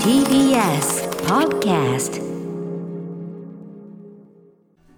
TBS Podcast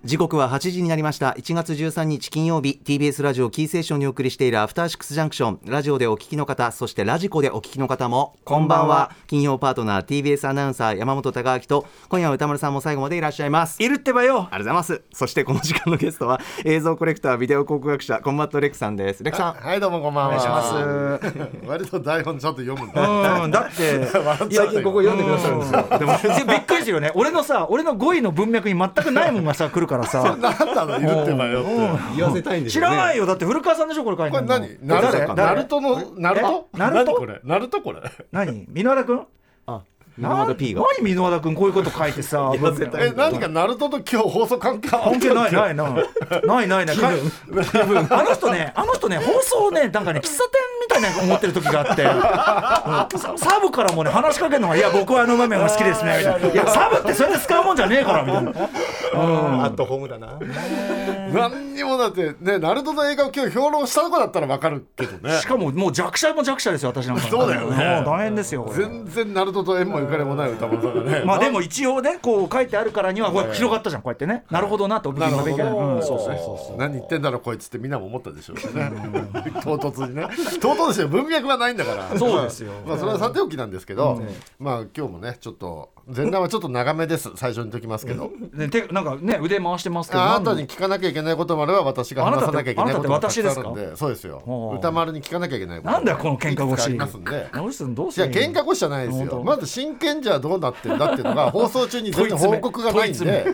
時刻は8時になりました。1月13日金曜日 TBS ラジオキーステーションにお送りしているアフターシックスジャンクション。ラジオでお聞きの方そしてラジコでお聞きの方もこんばんは。金曜パートナー TBS アナウンサー山本匡晃と今夜は宇多丸さんも最後までいらっしゃいます。いるってばよ。ありがとうございます。そしてこの時間のゲストは映像コレクタービデオ考古学者コンバット RECさんです。 RECさん。はいどうもこんばんは。お願いします。割と台本ちゃんと読むんだ。うんだって 最近ここ読んでくださるんですよ。でもびっくりするよね。俺のさ俺の語彙の文脈に全くないもんがさ来るからさ。なんなの？いるってばよって。言わせたいんです知らないよ。だって古川さんでしょこれ書いてこれ何？ナル誰？トナルトのナルト？え？ナルト何これ？ナルトこれ？何？箕輪田君？あ今まで P が。何箕輪田君こういうこと書いてさ いえ何かナルトと今日放送関係関係ないないなないない。ないかあの人ねあの人ね放送ねなんかね喫茶店みたいな思ってる時があって、うん。サブからもね話しかけるのが「いや僕はあの場面が好きですね」みたいな「いやサブってそれで使うもんじゃねえから」みたいな。アットホームだな。何にもだってねナルトの映画を今日評論したとこだったらわかるけどね。し。かももう弱者も弱者ですよ私なんか。そうだよね。もう大変ですよ全然ナルトと縁もゆかりもない歌丸さんがね。まあでも一応ねこう書いてあるからには広がったじゃんこうやってね。なるほどなとなるほど。ねうん。そうそうそう。そう何言ってんだろうこいつってみんなも思ったでしょうね。唐突にね。唐突ですよ。文脈はないんだから。そうですよ。まあそれはさておきなんですけど、まあ今日もねちょっと前段はちょっと長めです。最初にときますけど。ね手なんかね腕回してますけどあなたに聞かなきゃいけないこともあれば私が話さなきゃいけないこともあるんで。そうですよ。歌丸に聞かなきゃいけないこと。なんだよこの喧嘩いくつかあ腰りますんで。どうすんどういや喧嘩腰じゃないですよ。まず真剣じゃどうなってんだっていうのが 放送中に全然報告がないんで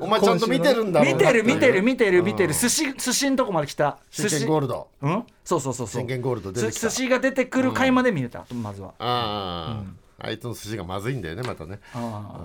お前ちゃんと見てるんだろうな見てる見てるる見てる見てる。寿司寿司んとこまで来た。真剣ゴールド。うん？そうそうそうそう。真剣ゴールド出てきた。す寿司が出てくる回まで見れたまずは。ああ、あいつの寿司がまずいんだよねまたね。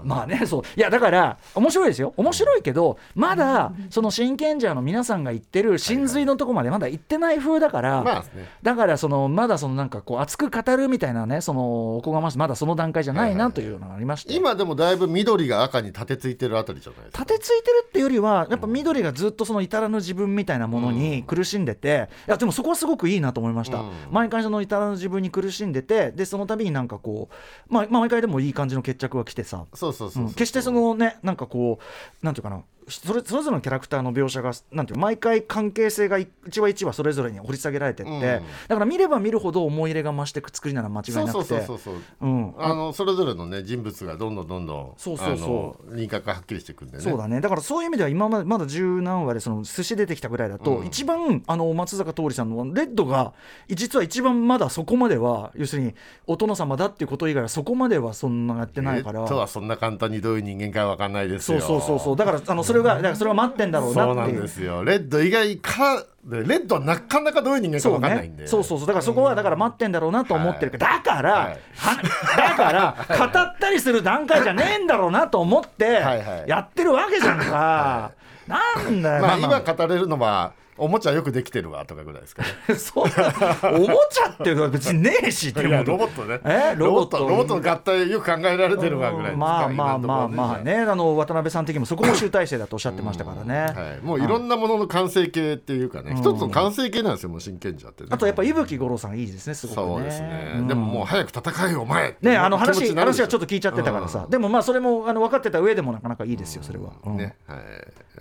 まあねそう。いやだから面白いですよ。面白いけどまだその真剣者の皆さんが言ってる真髄のとこまでまだ行ってない風だから、まあね。だからそのまだそのなんかこう熱く語るみたいなねそのおこがましいまだその段階じゃないなというのがありまして、今でもだいぶ緑が赤に立てついてるあたりじゃないですか。立てついてるっていうよりはやっぱ緑がずっとその至らぬ自分みたいなものに苦しんでて、いやでもそこはすごくいいなと思いました、うん。毎回その至らぬ自分に苦しんでてでその度になんかこう、まあ、まあ毎回でもいい感じの決着が来てさ。そうそうそう決してそのねなんかこうなんていうかなそれそれぞれのキャラクターの描写がなんていう毎回関係性が一話一話それぞれに掘り下げられてって、うん。だから見れば見るほど思い入れが増していく作りなら間違いなくて。そうそうそううん。あのそれぞれのね人物がどんどんどんどんそうそうそあの輪郭がはっきりしていくんでね。そうだね。だからそういう意味では今までまだ十何話でその寿司出てきたぐらいだと、うん。一番あの松坂桃李さんのレッドが実は一番まだそこまでは要するにお殿様だっていうこと以外はそこまではそんなやってないから。えっとはそんな簡単にどういう人間かわかんないですよ。そうそうそうそう。だからあのそれがだからそれは待ってんだろうなっていう。んですよ。レッド以外かでレッドはなかなかどういう人間かそうわかんないんで。ね、そうそうそう。だからそこはだから待ってんだろうなと思ってるけど、だから、はい。はだから語ったりする段階じゃねえんだろうなと思ってはいはい。やってるわけじゃんか、なんだよ、まあ。今語れるのはおもちゃよくできてるわとかぐらいですかね。そうおもちゃっていうのは別にねえしっていやロボットね。え？ロボット。ロボットの合体よく考えられてるわぐらいですかまあまあまあまあねあの渡辺さん的にもそこも集大成だとおっしゃってましたからね、はい、もういろんなものの完成形っていうかね、一つの完成形なんですよもう真剣者ってね。あとやっぱ伊吹五郎さんいいですねすごくね。そうですね、うん。でももう早く戦えよお前ねあの話話はちょっと聞いちゃってたからさ、でもまあそれもあの分かってた上でもなかなかいいですよそれは、うん。ね、は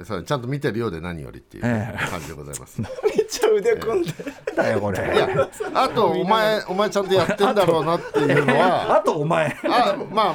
い、それちゃんと見てるようで何よりっていうえ。感じでございます。めっちゃ腕組んでだよこれ。あとお前 お前ちゃんとやってんだろうなっていうのは、あとお前。あま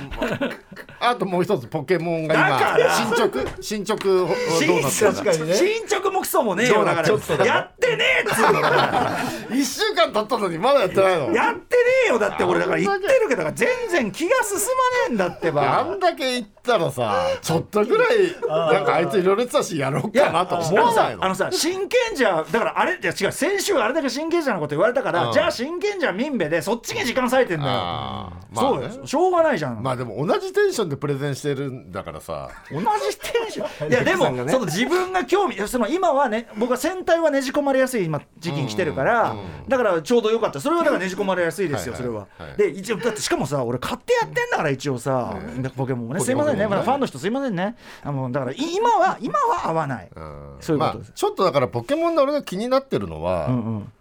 ああともう一つポケモンが今進捗進捗どうなってるんだ。進捗もクソもねえよだからやってねえっつうの一週間経ったのにまだやってないの？やってねえよだって俺。だから言ってるけどだから全然気が進まねえんだってあばんだけ言ったらさちょっとぐらいなんかあいついろいろ言ってたしやろうかなと思あのわないの。さあのさ真剣者だからあれいや違う先週あれだけ真剣者のこと言われたから、うんじゃあ真剣者民兵でそっちに時間割いてんだよ、まあね。そうよ。しょうがないじゃん、まあでも同じテンションでプレゼンしてるんだからさ。同じテンション。いやでも、その自分が興味その今はね僕は戦隊はねじ込まれやすい今時期に来てるから、だからちょうどよかった。それはだからねじ込まれやすいですよ、はいそれは、はい。は。いで一応だってしかもさ俺買ってやってんだから一応さ、ポケモンもねすいませんね。まだファンの人すいませんね。あのだからい今は今は合わない、うん。そういうことです。まあ、ちょっとだからポケモンで俺が気になってるのは、うんうん。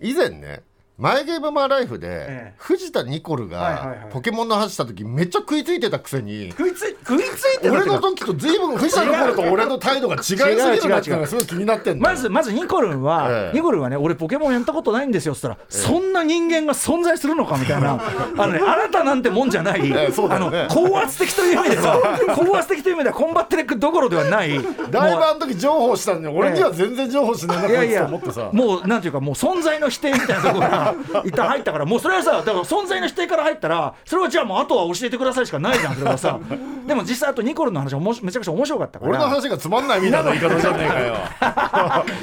以前ねマイゲームマーライフで、ええ。藤田ニコルがポケモンの話した時めっちゃ食いついてたくせに。食いつい食いついて俺の時と随分藤田ニコルと俺の態度が違いすぎるなっていうのがすごい気になってんだよまずまずニコルンは、ええ。ニコルンはね俺ポケモンやったことないんですよっつったら、そんな人間が存在するのかみたいな。あの、ね、あなたなんてもんじゃない、あの高圧的という意味では 高圧的という意味ではコンバット REC どころではない。ライブあの時譲歩したのに俺には全然譲歩しないなこいつといやいやもうなんていうかもう存在の否定みたいなところが一旦入ったからもうそれはさだから存在の否定から入ったらそれはじゃあもうあとは教えてくださいしかないじゃんそれはさ。でも実際あとニコルンの話はおもしめちゃくちゃ面白かったから。俺の話がつまんないみたいな言い方じゃねえかよ。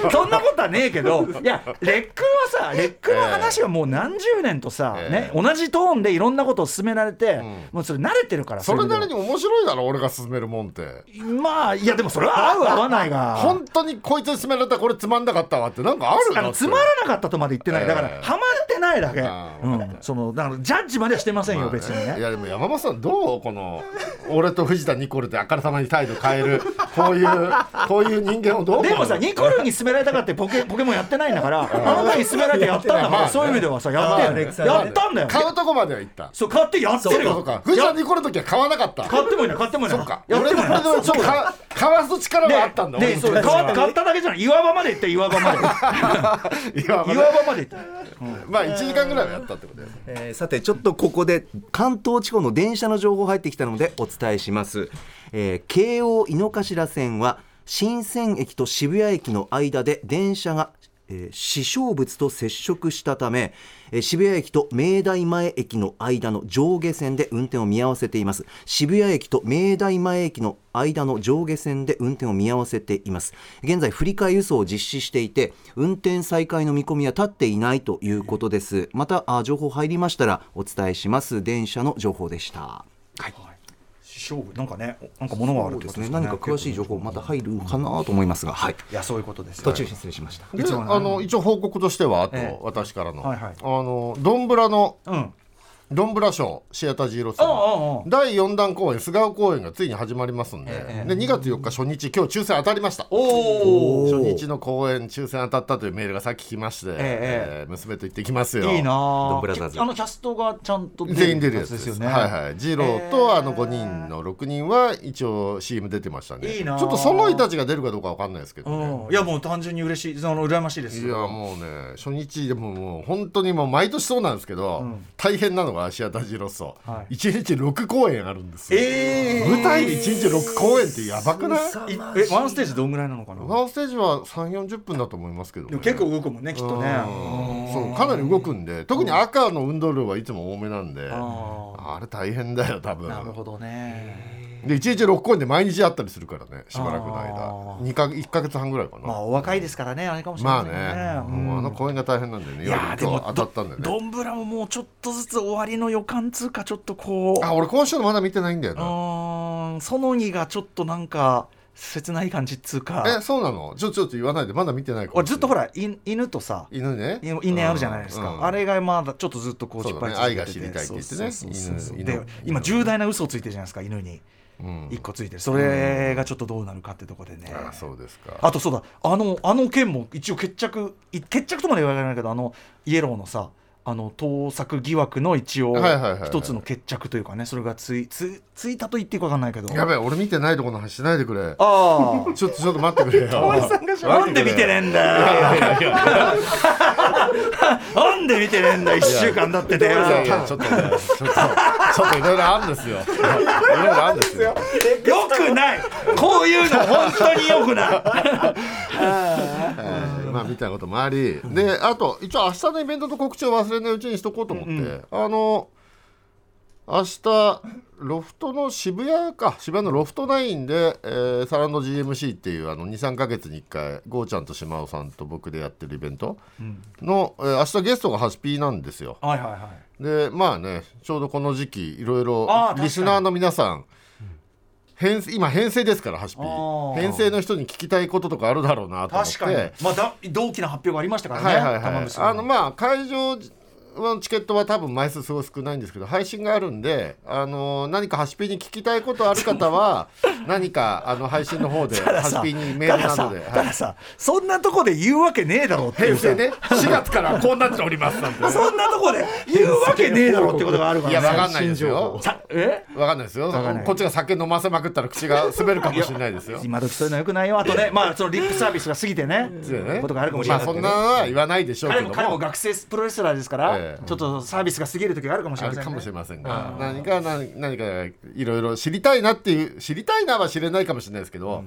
そんなことはねえけどいやレックンはさレックンの話はもう何十年とさ、ええ。ね、同じトーンでいろんなことを進められて、もうそれ慣れてるからそれなりにに面白いだろ俺が勧めるもんって。まあいやでもそれは合う合わないが。本当にこいつに勧められたらこれつまんなかったわってなんかあるあのつまらなかったとまで言ってない。だから、ええハマってないだけ、うん、そのだからジャッジまではしてませんよ、別にね。いやでも山本さんどうこの俺と藤田ニコルであからさまに態度変えるこういうこういう人間をどうでもさニコルに勧められたかってポケポケモンやってないんだからあなたに勧められてやったんだからそういう意味ではさやってやったんだよ。買うとこまでは行った。そう買ってやってるそうよか。藤田ニコルの時は買わなかった。買ってもいない買ってもいな。いそっか。やってもいな。いこれでちょっとかかわす力はあったんだででそう買っただけじゃない。岩場まで行って岩場まで。岩場ね岩場まで行ってまあ1時間ぐらいはやったってことだよね。えーさてちょっとここで関東地方の電車の情報入ってきたのでお伝えします、えー京王井の頭線は新鮮駅と渋谷駅の間で電車がえー死傷物と接触したため、えー渋谷駅と明大前駅の間の上下線で運転を見合わせています。渋谷駅と明大前駅の間の上下線で運転を見合わせています。現在振り替え輸送を実施していて運転再開の見込みは立っていないということです。またあ情報入りましたらお伝えします。電車の情報でした。勝負なんかねなんか物があるってことですかね。何か詳しい情報また入るかなと思いますが。はい。いやそういうことです。よ途中失礼しました。でいあの一応報告としてはあと、ええ私からの、はいはい。あのドンブラのうんドンブラショーシアタージーロス第4弾公演菅生公演がついに始まりますんで,、ええで2月4日初日今日抽選当たりました。おお初日の公演抽選当たったというメールがさっき来まして、ええー娘と行ってきますよ。いいなドンあブラザーズ。あのキャストがちゃんと全員出るやつですですよねはいはい。ジローとあの5人の6人は一応 CM 出てましたねいいなあ。ちょっとその人たちが出るかどうかわかんないですけどいやもう単純に嬉しい。その羨ましいです。いやもうね初日でももう本当にもう毎年そうなんですけど、ん。大変なのがシアタージロッソ、はい。1日6公演あるんですよ、え舞台で1日6公演ってやばくない？ええワンステージどんぐらいなのかな？ワンステージは3 4 0分だと思いますけど、ね、でも結構動くもんねきっとね。うん。そうかなり動くんで。特に赤の運動量はいつも多めなんで、ああれ大変だよ多分。あなるほどねで1日6公演で毎日あったりするからねしばらくのあ間ー。2か1か月半ぐらいかな、まあお若いですからねあれかもしれまないあね、もうあの公演が大変なんだよね。いやーでも夜当たったんだよね。どんぶらももうちょっとずつ終わりの予感つうかちょっとこう。あ俺今週のまだ見てないんだようなその2がちょっとなんか切ない感じっつうか。えそうなの？ちょちょっと言わないで。まだ見てないかずっとほらい犬とさ。犬ね？い因縁あるじゃないですか、うん。あれがまだちょっとずっとこうそうだね。引っ張り続けてて。愛が知りたいって言ってね。今重大な嘘をついてるじゃないですか犬にうん。一個ついてる。それがちょっとどうなるかってとこでね、あそうですか。あとそうだ。あのあの件も一応決着い決着とまで言われないけどあのイエローのさあの盗作疑惑の一応一つの決着というかねそれがついつついたと言っていいか分かんないけど。やべえ俺見てないとこの話しないでくれ。あちょっとちょっと待ってくれよ。あなんで見てねえんだよ なんで見てねえんだ一週間だっててよ。いやいやちょっとねちょっとちょっといろいろあるんですよ。いろいろあるんですよ。よくない。こういうの本当によくない。え ーまあみたいなこともあり、であと一応明日のイベントの告知を忘れないうちにしとこうと思って、あの明日ロフトの渋谷か。渋谷のロフトナインで、えーサランド GMC っていうあの23か月に1回ゴーちゃんと島尾さんと僕でやってるイベントの、えー明日ゲストがハシピーなんですよ。はいはいはい。でまあねちょうどこの時期いろいろリスナーの皆さん編今編成ですからハシピ編成の人に聞きたいこととかあるだろうなと思って。確かに。まあだ同期の発表がありましたからね。はいはいはい。あのまあ会場のチケットは多分枚数すごい少ないんですけど配信があるんで、あの何かハシピに聞きたいことある方は 何かあの配信の方でハシピにメールなどで、はい。そんなとこで言うわけねえだろっていうさ。平成ね 4月からこうなっておりますなんて。ねそんなとこで言うわけねえだろってことがあるかいやらねわかんないですよ。さえ？わかんないですよ。こっちが酒飲ませまくったら口が滑るかもしれないですよ。今時そういうのよくないよ。あとねまあそのリップサービスが過ぎてねね。ことがあるかもしれないまあそんなのは言わないでしょうけども彼も学生プロレスラーですから、ええちょっとサービスが過ぎる時があるかもしれません、ね、あるかもしれませんが、何か何何かいろいろ知りたいなっていう知りたいなは知れないかもしれないですけど、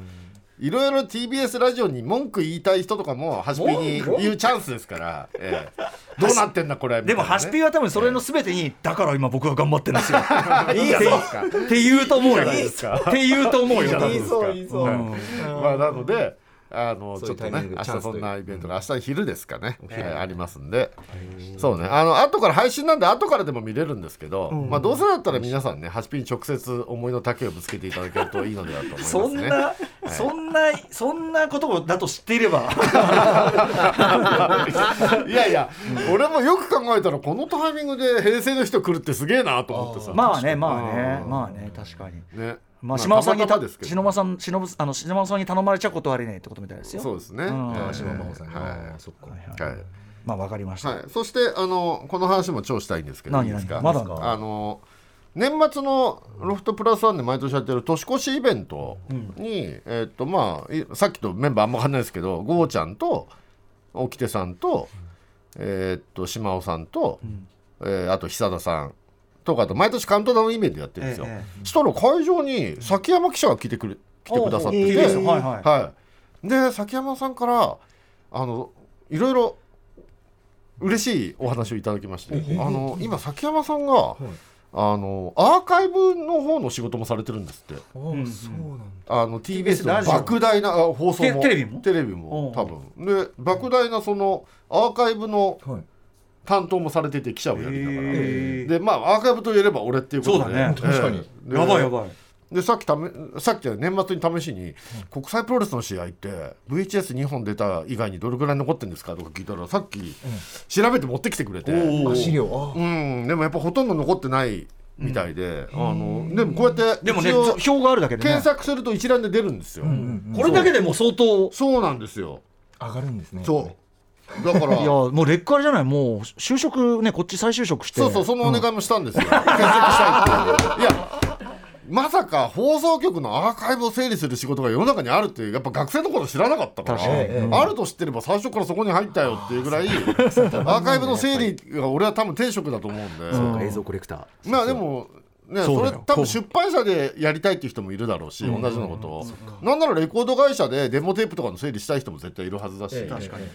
いろいろ TBS ラジオに文句言いたい人とかもハシピに言うチャンスですから、ええ。どうなってんだこれでもハシピは多分それの全てに、だから今僕は頑張ってるんですよ。いいやそうですかって言うと思うよ。いいですか？って言うと思うよいいそういいそう、うん。まあなのであのちょっとね明日そんなイベントが明日の昼ですかね、はいありますんで、そうね。あの後から配信なんで後からでも見れるんですけど、まあどうせだったら皆さんねハシピに直接思いの丈をぶつけていただけるといいのではと思いますね。そんな、そんなそんなことだと知っていれば。いやいや、俺もよく考えたらこのタイミングで平成の人来るってすげえなと思ってさ。まあねまあねまあね確かに。ねまあ島尾さんにたたまたまですけど。篠間さん篠あの篠間さんに頼まれちゃ断れねえってことみたいですよ。そうですね、ん。えー島真帆さんに、はあーそっか。いはい。まあわかりました、はい、そしてあのこの話も超したいんですけど何いいですか？何？まだなあの年末のロフトプラスワンで毎年やってる年越しイベントに、えっとまあいさっきとメンバーあんま変わんないですけどゴーちゃんと沖手さんと、えっと島尾さんと、えーあと久田さんとかあと毎年カウントダウンイベントやってるんですよ。ええしたら会場に崎山記者が来てくれ来てくださってて、はいはい。はい、で崎山さんからあのいろいろ嬉しいお話をいただきまして、あの今崎山さんが、あのアーカイブの方の仕事もされてるんですって。あうなんだ。あの TBS の莫大なあ放送もテテレビも？テレビも多分。で莫大なそのアーカイブのはい担当もされてて記者をやりながら、でまあアーカイブといえば俺っていうことで。そうだね。確かに。ええやばいやばい。でさっきためさっき年末に試しに、国際プロレスの試合って VHS2 本出た以外にどれぐらい残ってるんですかとか聞いたらさっき調べて持ってきてくれて、おあ資料。あ。うん。でもやっぱほとんど残ってないみたいで、あのでもこうやってでもね表があるだけでね。検索すると一覧で出るんですよ、これだけでもう相当そうなんですよ。上がるんですね。そうだから。いやもう劣化じゃない？もう就職ねこっち再就職して。そうそうそのお願いもしたんですよ、検索したいっていやまさか放送局のアーカイブを整理する仕事が世の中にあるってやっぱ学生の頃知らなかったから確かに。ええあると知ってれば最初からそこに入ったよっていうぐらい アーカイブの整理が俺は多分天職だと思うんで、そうか映像コレクター。まあでもね、それ多分出版社でやりたいっていう人もいるだろうし、同じようなことを、なんならレコード会社でデモテープとかの整理したい人も絶対いるはずだし、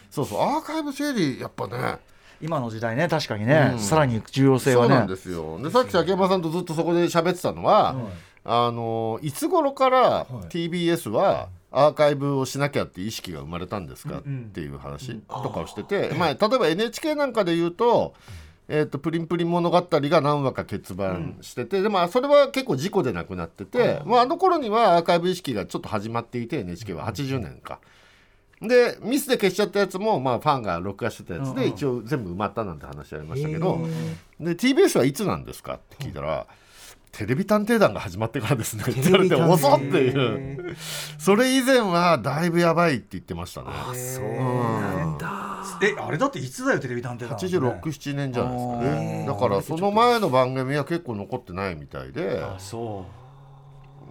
そうそう。アーカイブ整理やっぱね。今の時代ね確かにね、さらに重要性はね。そうなんですよ。でさっき崎山さんとずっとそこで喋ってたのは、あのいつ頃から TBS はアーカイブをしなきゃって意識が生まれたんですかっていう話とかをしてて、まあ、例えば NHK なんかで言うと。えー、とプリンプリン物語が何話か欠番してて、でもそれは結構事故でなくなってて、まあ、あの頃にはアーカイブ意識がちょっと始まっていて NHK は80年か。でミスで消しちゃったやつも、まあ、ファンが録画してたやつで一応全部埋まったなんて話ありましたけど、で TBS はいつなんですかって聞いたら、テレビ探偵団が始まってからですねって言われて遅っっていう。それ以前はだいぶやばいって言ってましたね。そうなんだえあれだっていつだよテレビ探偵団867年じゃないですかね。だからその前の番組は結構残ってないみたいで。あそ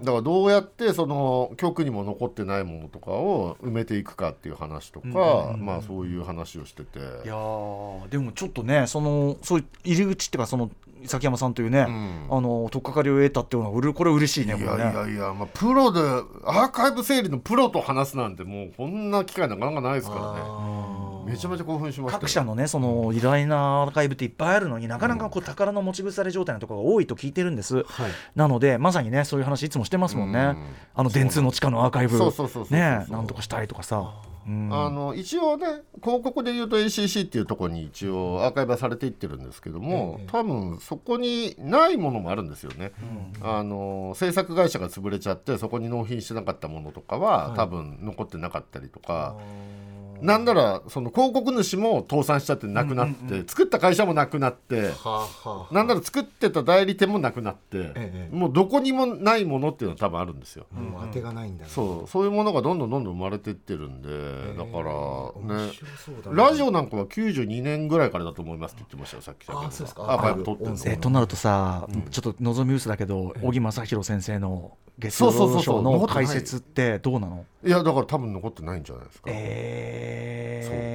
だからどうやってその局にも残ってないものとかを埋めていくかっていう話とか、まあそういう話をしてて。ういやーでもちょっとねそのそういう入り口っていうかその崎山さんというね、ん。あの取っかかりを得たっていうのはこれ嬉しいねいやいやいや、まあ、プロでアーカイブ整理のプロと話すなんてもうこんな機会なかなかないですからねめちゃめちゃ興奮しまし各社のねその偉大なアーカイブっていっぱいあるのになかなかこう宝の持ち腐れ状態のところが多いと聞いてるんです、はい。なのでまさにねそういう話いつもしてますもんね、うん。あの電通の地下のアーカイブ。そうそうそうそうそうねなんとかしたいとかさ、うん。あの一応ね広告で言うと ACC っていうところに一応アーカイブはされていってるんですけども、多分そこにないものもあるんですよね、あの制作会社が潰れちゃってそこに納品してなかったものとかは、多分残ってなかったりとか、なんならその広告主も倒産しちゃってなくなって、作った会社もなくなって、なんなら作ってた代理店もなくなって、ええもうどこにもないものっていうのは多分あるんですよ。もう当てがないんだね。そうそういうものがどんどんどんどん生まれてってるんで、だからね。ラジオなんかは92年ぐらいからだと思いますって言ってましたよさっき。さっきあそうですか。アーカイブとなるとさ、ちょっと望み薄だけど小木正弘先生の月曜ロードショーの解説ってどうなの？いやだから多分残ってないんじゃないですか、えー、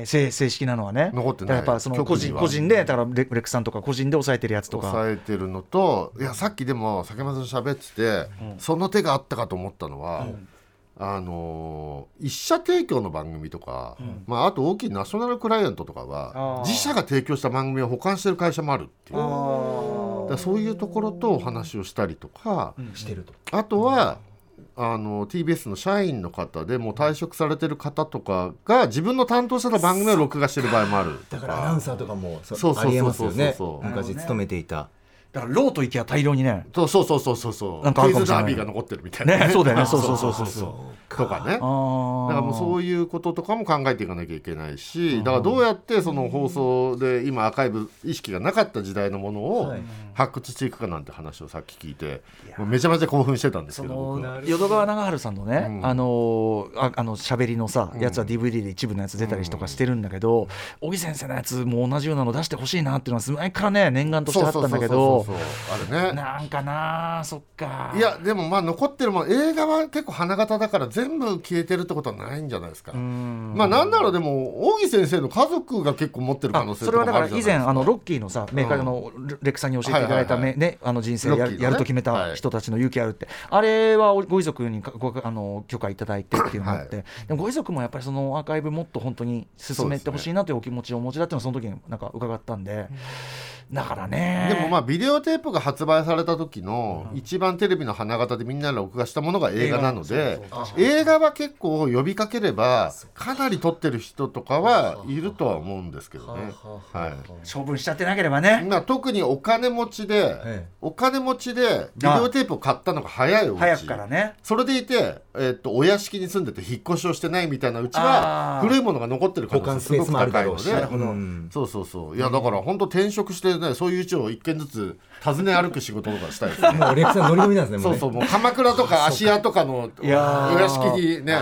正正式なのはね。残ってない。だからやっぱその個人個人でだからレレックさんとか個人で抑えてるやつとか。抑えてるのといやさっきでも酒松さん喋ってて、その手があったかと思ったのは、あのー一社提供の番組とか、まあ、あと大きいナショナルクライアントとかあはー。自社が提供した番組を保管してる会社もあるっていう。だからそういうところとお話をしたりとか、してると。あとはあの TBS の社員の方でもう退職されてる方とかが自分の担当してた番組を録画してる場合もあるだからアナウンサーとかもそそうそうそうそう。そうそう昔勤めていた。だからローと行きゃ大量にね。そうそうそうそうそうそう。なんかあクイズるかもしれない。ダービーが残ってるみたいな、ねそうだよね。そうそうそうそう。そうとかね。だかあらもうそういうこととかも考えていかなきゃいけないしだからどうやってその放送で今アーカイブ意識がなかった時代のものをはい発掘していくかなんて話をさっき聞いてめちゃめちゃ興奮してたんですけど淀川長春さんのね、うん。あのーああの喋りのさやつは DVD で一部のやつ出たりとかしてるんだけど小木先生のやつも同じようなの出してほしいなっていうのは前からね念願としてあったんだけど。そうそうそう。そうあれね。なんかなそっか。いやでもまあ残ってるもん映画は結構花形だから全部消えてるってことはないんじゃないですか。うん。まあなんだろうでも大木先生の家族が結構持ってる可能あ性それはだから以前あのロッキーのさメーカーうんのレクさんに教えていただいためはいはいねあの人生やねやると決めた人たちの勇気あるってあれはご遺族にごあの許可いただいてっていうのがあってでもご遺族もやっぱりそのアーカイブもっと本当に進めてほしいなというお気持ちをお持ちだっていうのはその時になんか伺ったんでだからねでもまあビデオテープが発売された時の一番テレビの花形でみんな録画したものが映画なので映画は結構呼びかければかなり撮ってる人とかはいるとは思うんですけどね。はい処分しちゃってなければねまあ、特にお金持ちで、えお金持ちでビデオテープを買ったのが早いうち。早くからね。それでいて、えっとお屋敷に住んでて引っ越しをしてないみたいなうちあはー古いものが残ってる可保能性すごく高いので。ろうん。そうそうそう。いやだから本当転職してねそういう家を一軒ずつ訪ね歩く仕事とかしたいですね。もうレックさんノリノリなんですねそうう。そうもう鎌倉とか芦屋とかのお屋敷にね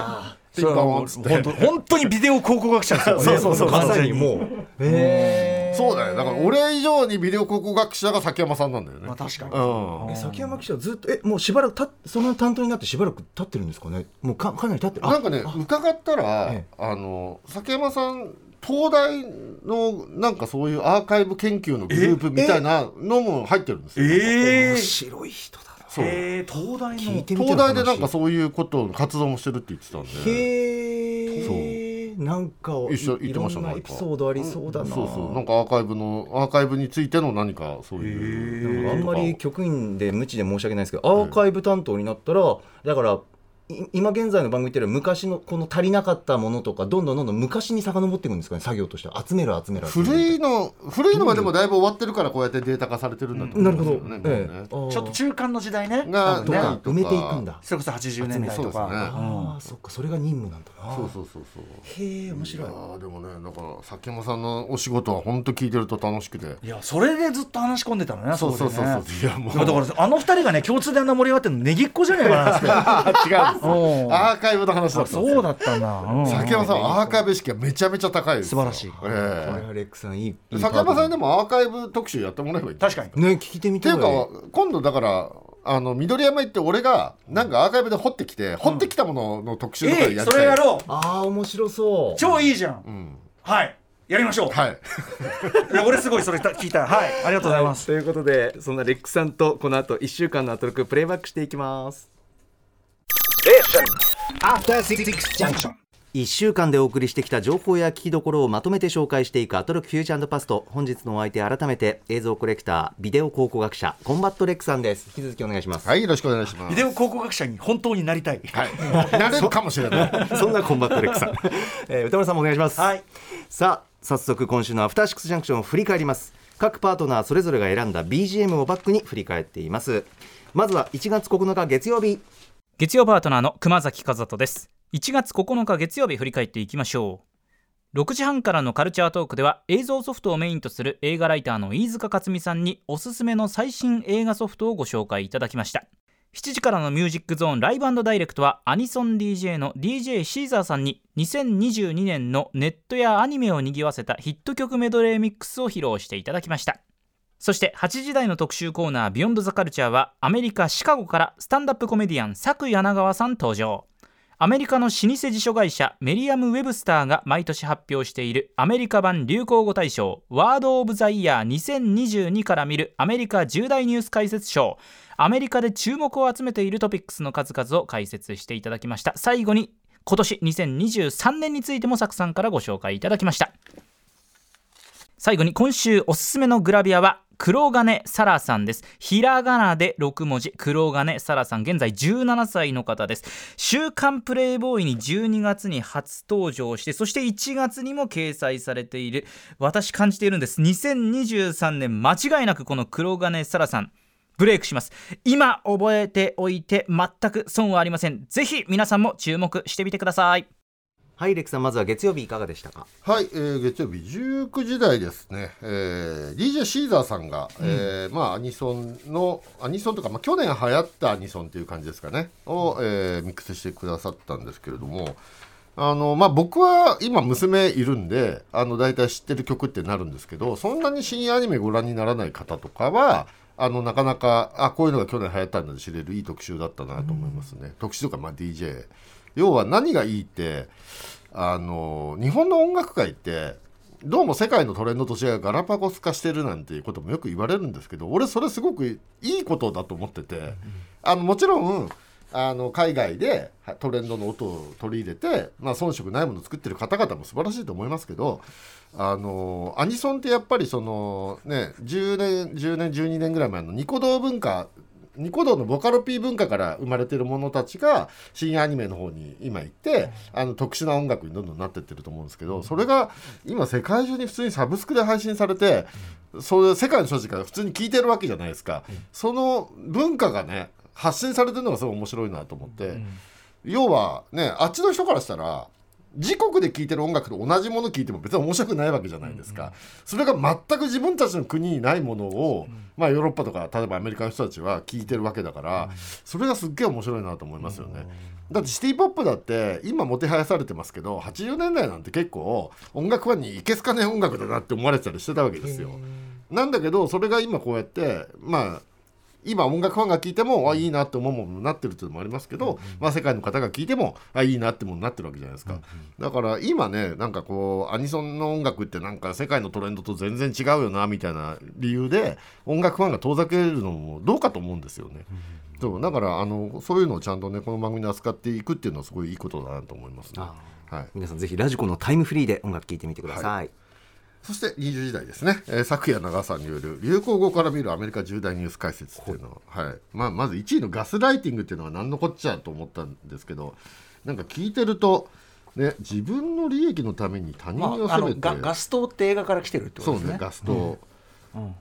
ピンポンっつって。本当にビデオ考古学者ですよね そうそうそう。まさにもう。へえそうだよだから俺以上にビデオ考古学者が崎山さんなんだよね。まあ確かに。うん。え崎山記者ずっとえもうしばらくたその担当になってしばらく経ってるんですかね。もうかかなり経ってる。あなんかね伺ったら、ええ。あの崎山さん東大のなんかそういうアーカイブ研究のグループみたいなのも入ってるんですよ。え面白い人だな。そう。えー、東大の。東大でなんか話そういうことの活動もしてるって言ってたんで。へえなんか一緒言ってましたいろんなエピソードありそうだな。そうそう。なんかアーカイブのアーカイブについての何かそういうあんまり局員で無知で申し訳ないですけどアーカイブ担当になったらだからい今現在の番組っていうのは昔のこの足りなかったものとかどんどんどんどん昔に遡っていくんですかね作業としては。集める集める集める。古いの古いのはでもだいぶ終わってるからこうやってデータ化されてるんだと思なるほどうん。ですよね。ええ。ちょっと中間の時代ね。が埋めていくんだ。それこそ80年代とか、そうですねああそっかそれが任務なんだな。そうそうそうそう。へえ面白い。いでもねだから崎山さんのお仕事は本当聞いてると楽しくて。いやそれでずっと話し込んでたのねそうそうそうそう。いやもう。だからあの二人がね共通であんな盛り上がってるのねぎっこじゃねえかなって。違うんですおうアーカイブの話だったそうだったんだ、うん。崎山さんはアーカイブ意識がめちゃめちゃ高いですよ。素晴らしい。これえはレックさんいいいえい崎山さんでももアーカイブ特集やってもらえばいい確かに。ね聞いてみっていうか今度だからあの緑山行って俺がなんかアーカイブで掘ってきて、掘ってきたものの特集とかええやりたい。それやろう。ああ面白そう。超いいじゃん、うん。はい。やりましょう、はい。いや俺すごいそれ聞いたはい。ありがとうございます、ということでそんな RECさんとこの後1週間のアトロクプレイバックしていきます1週間でお送りしてきた情報や聞きどころをまとめて紹介していくアトロクフューチャーパスト本日のお相手改めて映像コレクタービデオ考古学者コンバット RECさんです。引き続きお願いします。はいよろしくお願いします。ビデオ考古学者に本当になりたい。はい。なれるかもしれない。そんなコンバット RECさん、えー宇多丸さんもお願いします、はい。さあ早速今週のアフターシックスジャンクションを振り返ります。各パートナーそれぞれが選んだ BGM をバックに振り返っています。まずは1月9日月曜日月曜パートナーの熊崎風斗です。1月9日月曜日振り返っていきましょう。6時半からのカルチャートークでは映像ソフトをメインとする映画ライターの飯塚克味さんにおすすめの最新映画ソフトをご紹介いただきました。7時からのミュージックゾーンライブダイレクトはアニソン DJ の DJ シーザーさんに2022年のネットやアニメを賑わせたヒット曲メドレーミックスを披露していただきました。そして8時台の特集コーナー「ビヨンドザカルチャーはアメリカ・シカゴからスタンダップコメディアン佐久柳川さん登場。アメリカの老舗辞書会社メリアム・ウェブスターが毎年発表しているアメリカ版流行語大賞ワード・オブ・ザ・イヤー2022から見るアメリカ重大ニュース解説賞。アメリカで注目を集めているトピックスの数々を解説していただきました。最後に今年2023年についてもサクさんからご紹介いただきました。最後に今週おすすめのグラビアは黒金サラさんです。ひらがなで6文字。黒金サラさん。現在17歳の方です。週刊プレイボーイに12月に初登場してそして1月にも掲載されている。私感じているんです。2023年間違いなくこの黒金サラさん。ブレイクします。今覚えておいて全く損はありません。ぜひ皆さんも注目してみてください。はいレクさんまずは月曜日いかがでしたか？はい、えー月曜日19時台ですね、えー DJ シーザーさんが、えーまあ、アニソンのアニソンとか、まあ、去年流行ったアニソンという感じですかね。を、えーミックスしてくださったんですけれども。あの、まあ、僕は今娘いるんであの大体知ってる曲ってなるんですけどそんなに深夜アニメご覧にならない方とかはあのなかなかあこういうのが去年流行ったんだと知れるいい特集だったなと思いますね、特集とか、まあ、DJ 要は何がいいってあの日本の音楽界ってどうも世界のトレンドと違うガラパゴス化してるなんていうこともよく言われるんですけど俺それすごくいいことだと思ってて、あのもちろんあの海外でトレンドの音を取り入れて、まあ、遜色ないものを作ってる方々も素晴らしいと思いますけどあのアニソンってやっぱりそのね10年10年12年ぐらい前のニコ動文化ニコ動のボカロ P 文化から生まれてる者たちが深夜アニメの方に今行ってあの特殊な音楽にどんどんなってってると思うんですけどそれが今世界中に普通にサブスクで配信されてそういう世界の人たちが普通に聞いてるわけじゃないですか、その文化がね発信されてるのがすごい面白いなと思って、要はねあっちの人からしたら自国で聴いてる音楽と同じもの聴いても別に面白くないわけじゃないですか、それが全く自分たちの国にないものを、まあ、ヨーロッパとか例えばアメリカの人たちは聴いてるわけだから、それがすっげえ面白いなと思いますよね。だってシティ・ポップだって今もてはやされてますけど80年代なんて結構音楽ファンにいけすかねえ音楽だなって思われてたりしてたわけですよ。なんだけどそれが今こうやってまあ今音楽ファンが聞いてもあいいなって思うものになってるっていうのもありますけど、まあ、世界の方が聞いてもあいいなってものになってるわけじゃないですか、だから今ねなんかこうアニソンの音楽ってなんか世界のトレンドと全然違うよなみたいな理由で音楽ファンが遠ざけるのもどうかと思うんですよね。そうだからあのそういうのをちゃんとねこの番組で扱っていくっていうのはすごいいいことだなと思いますね。あはい、皆さんぜひラジコのタイムフリーで音楽聴いてみてください、そして20時台ですね、えー、昨夜長さんによる流行語から見るアメリカ重大ニュース解説っていうのを、はい。まあ、まず1位のガスライティングっていうのは何のこっちゃと思ったんですけどなんか聞いてると、ね、自分の利益のために他人まあ、あのを責めて、ガガストって映画から来てるってことですね。そうねガスト、うん。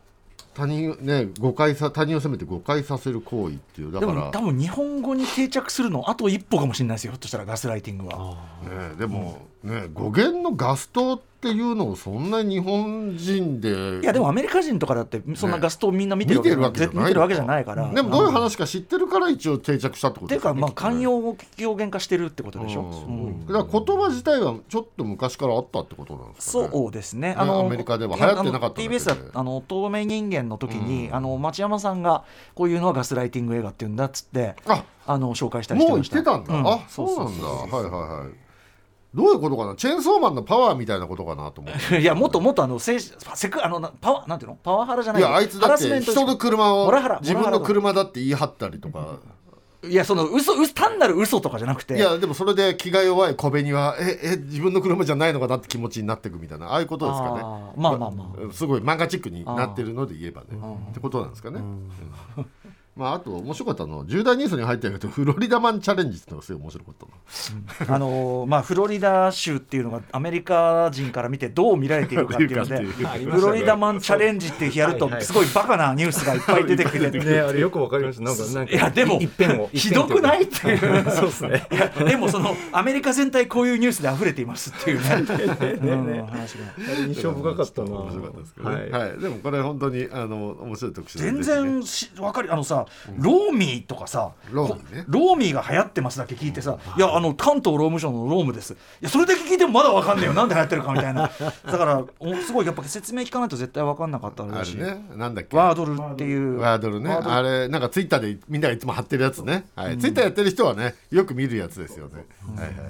他人ね誤解さ他人を責めて誤解させる行為っていうだからでも多分日本語に定着するのあと一歩かもしれないですよひょっとしたらガスライティングは。ね、でも、ね語源のガストっていうのをそんな日本人でいやでもアメリカ人とかだってそんなガストをみんな見てるわけ見てるわけじゃない見てるわけじゃないから。でもどういう話か知ってるから一応定着したってことっていうかまあ慣用用語表現化してるってことでしょ、うん。だから言葉自体はちょっと昔からあったってことなんですかね。そうですね。アメリカでは流行ってなかった TBS だあの透明人間の時に、あの町山さんがこういうのはガスライティング映画っていうんだっつってああの紹介したりしてもうました。言ってたんだ、うん。あそうなんだ。はいはいはいどういうことかな？チェーンソーマンのパワーみたいなことかなと思って。いやもっともっとあのせセクあのなパワーなんていうの？パワハラじゃないいやあいつだって人の車を自分の車だって言い張ったりとか。いやその嘘嘘単なる嘘とかじゃなくて。いやでもそれで気が弱い小紅はええ自分の車じゃないのかなって気持ちになっていくみたいな。ああいうことですかね。まあまあまあ。すごい漫画チックになってるので言えばね。ってことなんですかね、うんまああと面白かったの重大ニュースに入ってるけどフロリダマンチャレンジっていうのがすごい面白かったの。あのーまあフロリダ州っていうのがアメリカ人から見てどう見られているかっていうので見るかっていうフロリダマンチャレンジってやるとすごいバカなニュースがいっぱい出てくるねあれよくわかりました。なんかなんかいやでも一辺をひどくないっていう。そうですね。いやでもそのアメリカ全体こういうニュースで溢れていますっていうね。うん話が。あれ印象深かったな。面白かったですけど。ね、はい。はいでもこれ本当にあの面白い特集なん全然し分かりあのさローミーとかさローミーね。こローミーが流行ってますだけ聞いてさいやあの関東労務省のロームです。いやそれだけ聞いてもまだ分かんねえよ。なんで流行ってるかみたいな。だからおすごいやっぱ説明聞かないと絶対分かんなかったのあだし、れね。なんだっけ？ワードルっていう。ワードルね。あれなんかツイッターでみんながいつも貼ってるやつね、はい。ツイッターやってる人はねよく見るやつですよね、はいはいはい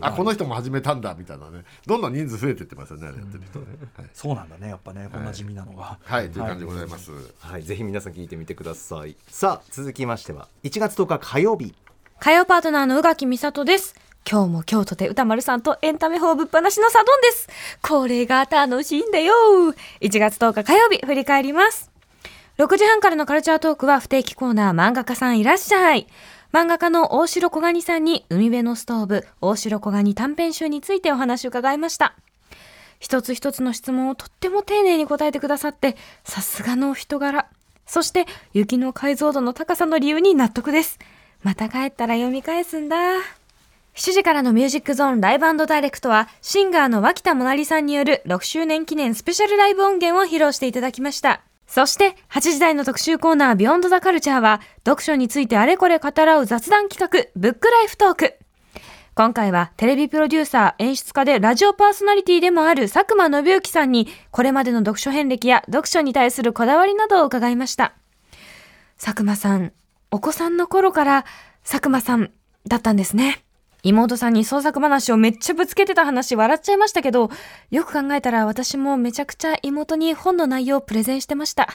あこの人も始めたんだみたいなね。どんどん人数増えてってますよねやってる人ね。はい、そうなんだねやっぱねこんな地味なのが、はい、という感じでございます、はい。ぜひ皆さん聞いてみてください。さあ続きましては1月10日火曜日。火曜パートナーの宇垣美里です。今日も京都で歌丸さんとエンタメ放ぶっ放しのサドンです。これが楽しいんだよ。1月10日火曜日振り返ります。6時半からのカルチャートークは不定期コーナー漫画家さんいらっしゃい。漫画家の大城小蟹さんに海辺のストーブ、大城小蟹短編集についてお話を伺いました。一つ一つの質問をとっても丁寧に答えてくださって、さすがのお人柄。そして、雪の解像度の高さの理由に納得です。また帰ったら読み返すんだ。7時からのミュージックゾーンライブダイレクトは、シンガーの脇田もなりさんによる6周年記念スペシャルライブ音源を披露していただきました。そして、8時台の特集コーナービヨンドザカルチャーは、読書についてあれこれ語らう雑談企画、ブックライフトーク。今回はテレビプロデューサー、演出家でラジオパーソナリティでもある佐久間信之さんに、これまでの読書遍歴や読書に対するこだわりなどを伺いました。佐久間さん、お子さんの頃から佐久間さんだったんですね。妹さんに創作話をめっちゃぶつけてた話笑っちゃいましたけど、よく考えたら私もめちゃくちゃ妹に本の内容をプレゼンしてました。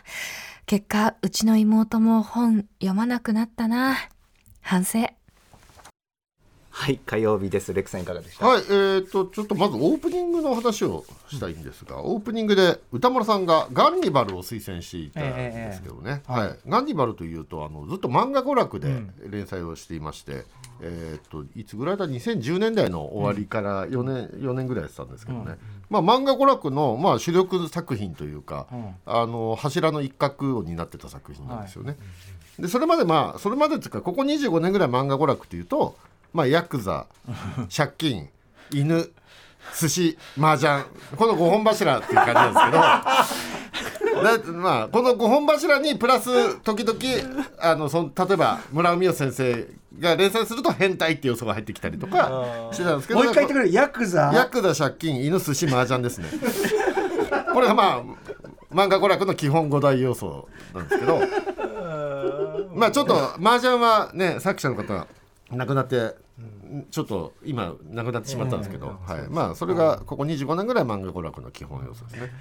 結果、うちの妹も本読まなくなったな。反省。はい火曜日です。レクさんいかがでした？はい、えー、とちょっとまずオープニングの話をしたいんですが、オープニングで歌丸さんがガンニバルを推薦していたんですけどね、はい。ガンニバルというとあのずっと漫画娯楽で連載をしていまして、えー、といつぐらいだ？2010年代の終わりから4年,、4年ぐらいやってたんですけどね、まあ、漫画娯楽の、まあ、主力作品というか、あの柱の一角を担ってた作品なんですよね。でそれまでまあそれまでっていうかここ25年ぐらい漫画娯楽っていうとまあヤクザ借金犬寿司麻雀。この5本柱っていう感じなんですけど。だまあこの5本柱にプラス時々あのその例えば村尾美代先生が連載すると変態っていう要素が入ってきたりとかしてたんですけど。もう一回言ってくれるヤクザ。ヤクザ借金犬寿司麻雀ですね。これがまあ漫画娯楽の基本5大要素なんですけど。まあちょっと麻雀はね作者の方が亡くなってちょっと今亡くなってしまったんですけど、はい、まあそれがここ25年ぐらい漫画娯楽の基本要素ですね。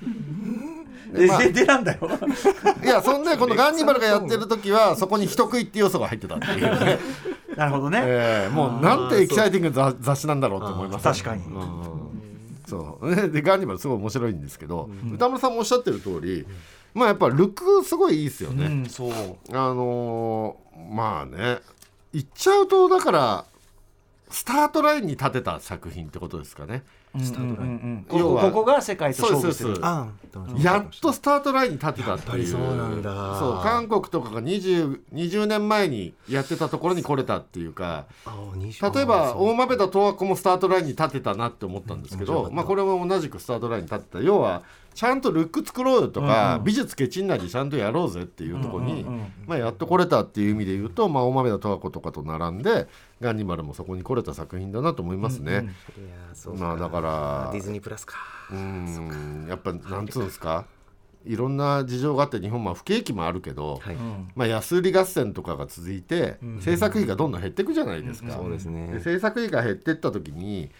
でまあんだよ。いやそんでこのガンニバルがやってる時はそこに人食いって要素が入ってたっていうね、なるほどね、えーもうなんてエキサイティングな雑雑誌なんだろうと思います、確かに。うんそう。ねでガンニバルすごい面白いんですけど、歌村さんもおっしゃってる通りまあやっぱルックすごいいいですよね、うんそう。あのーまあね言っちゃうとだからスタートラインに立てた作品ってことですかね。スタートライン。こ要はこここが世界と勝負すあやっとスタートラインに立てたっていう。そうなんだ。そう韓国とかが 20, 20年前にやってたところに来れたっていうか。例えば大豆田十和子もスタートラインに立てたなって思ったんですけど、まあ、これも同じくスタートラインに立ってた。要はちゃんとルック作ろうよとか、美術ケチんなりちゃんとやろうぜっていうところに、まあ、やっと来れたっていう意味で言うと、まあ、大豆田十和子とかと並んでガンニマルもそこに来れた作品だなと思いますね。まあだからディズニープラスか。うん。やっぱなんつうんですか？いろんな事情があって日本は不景気もあるけど、はい。まあ、安売り合戦とかが続いて、制作費がどんどん減っていくじゃないですか。そうですでね制作費が減っていった時に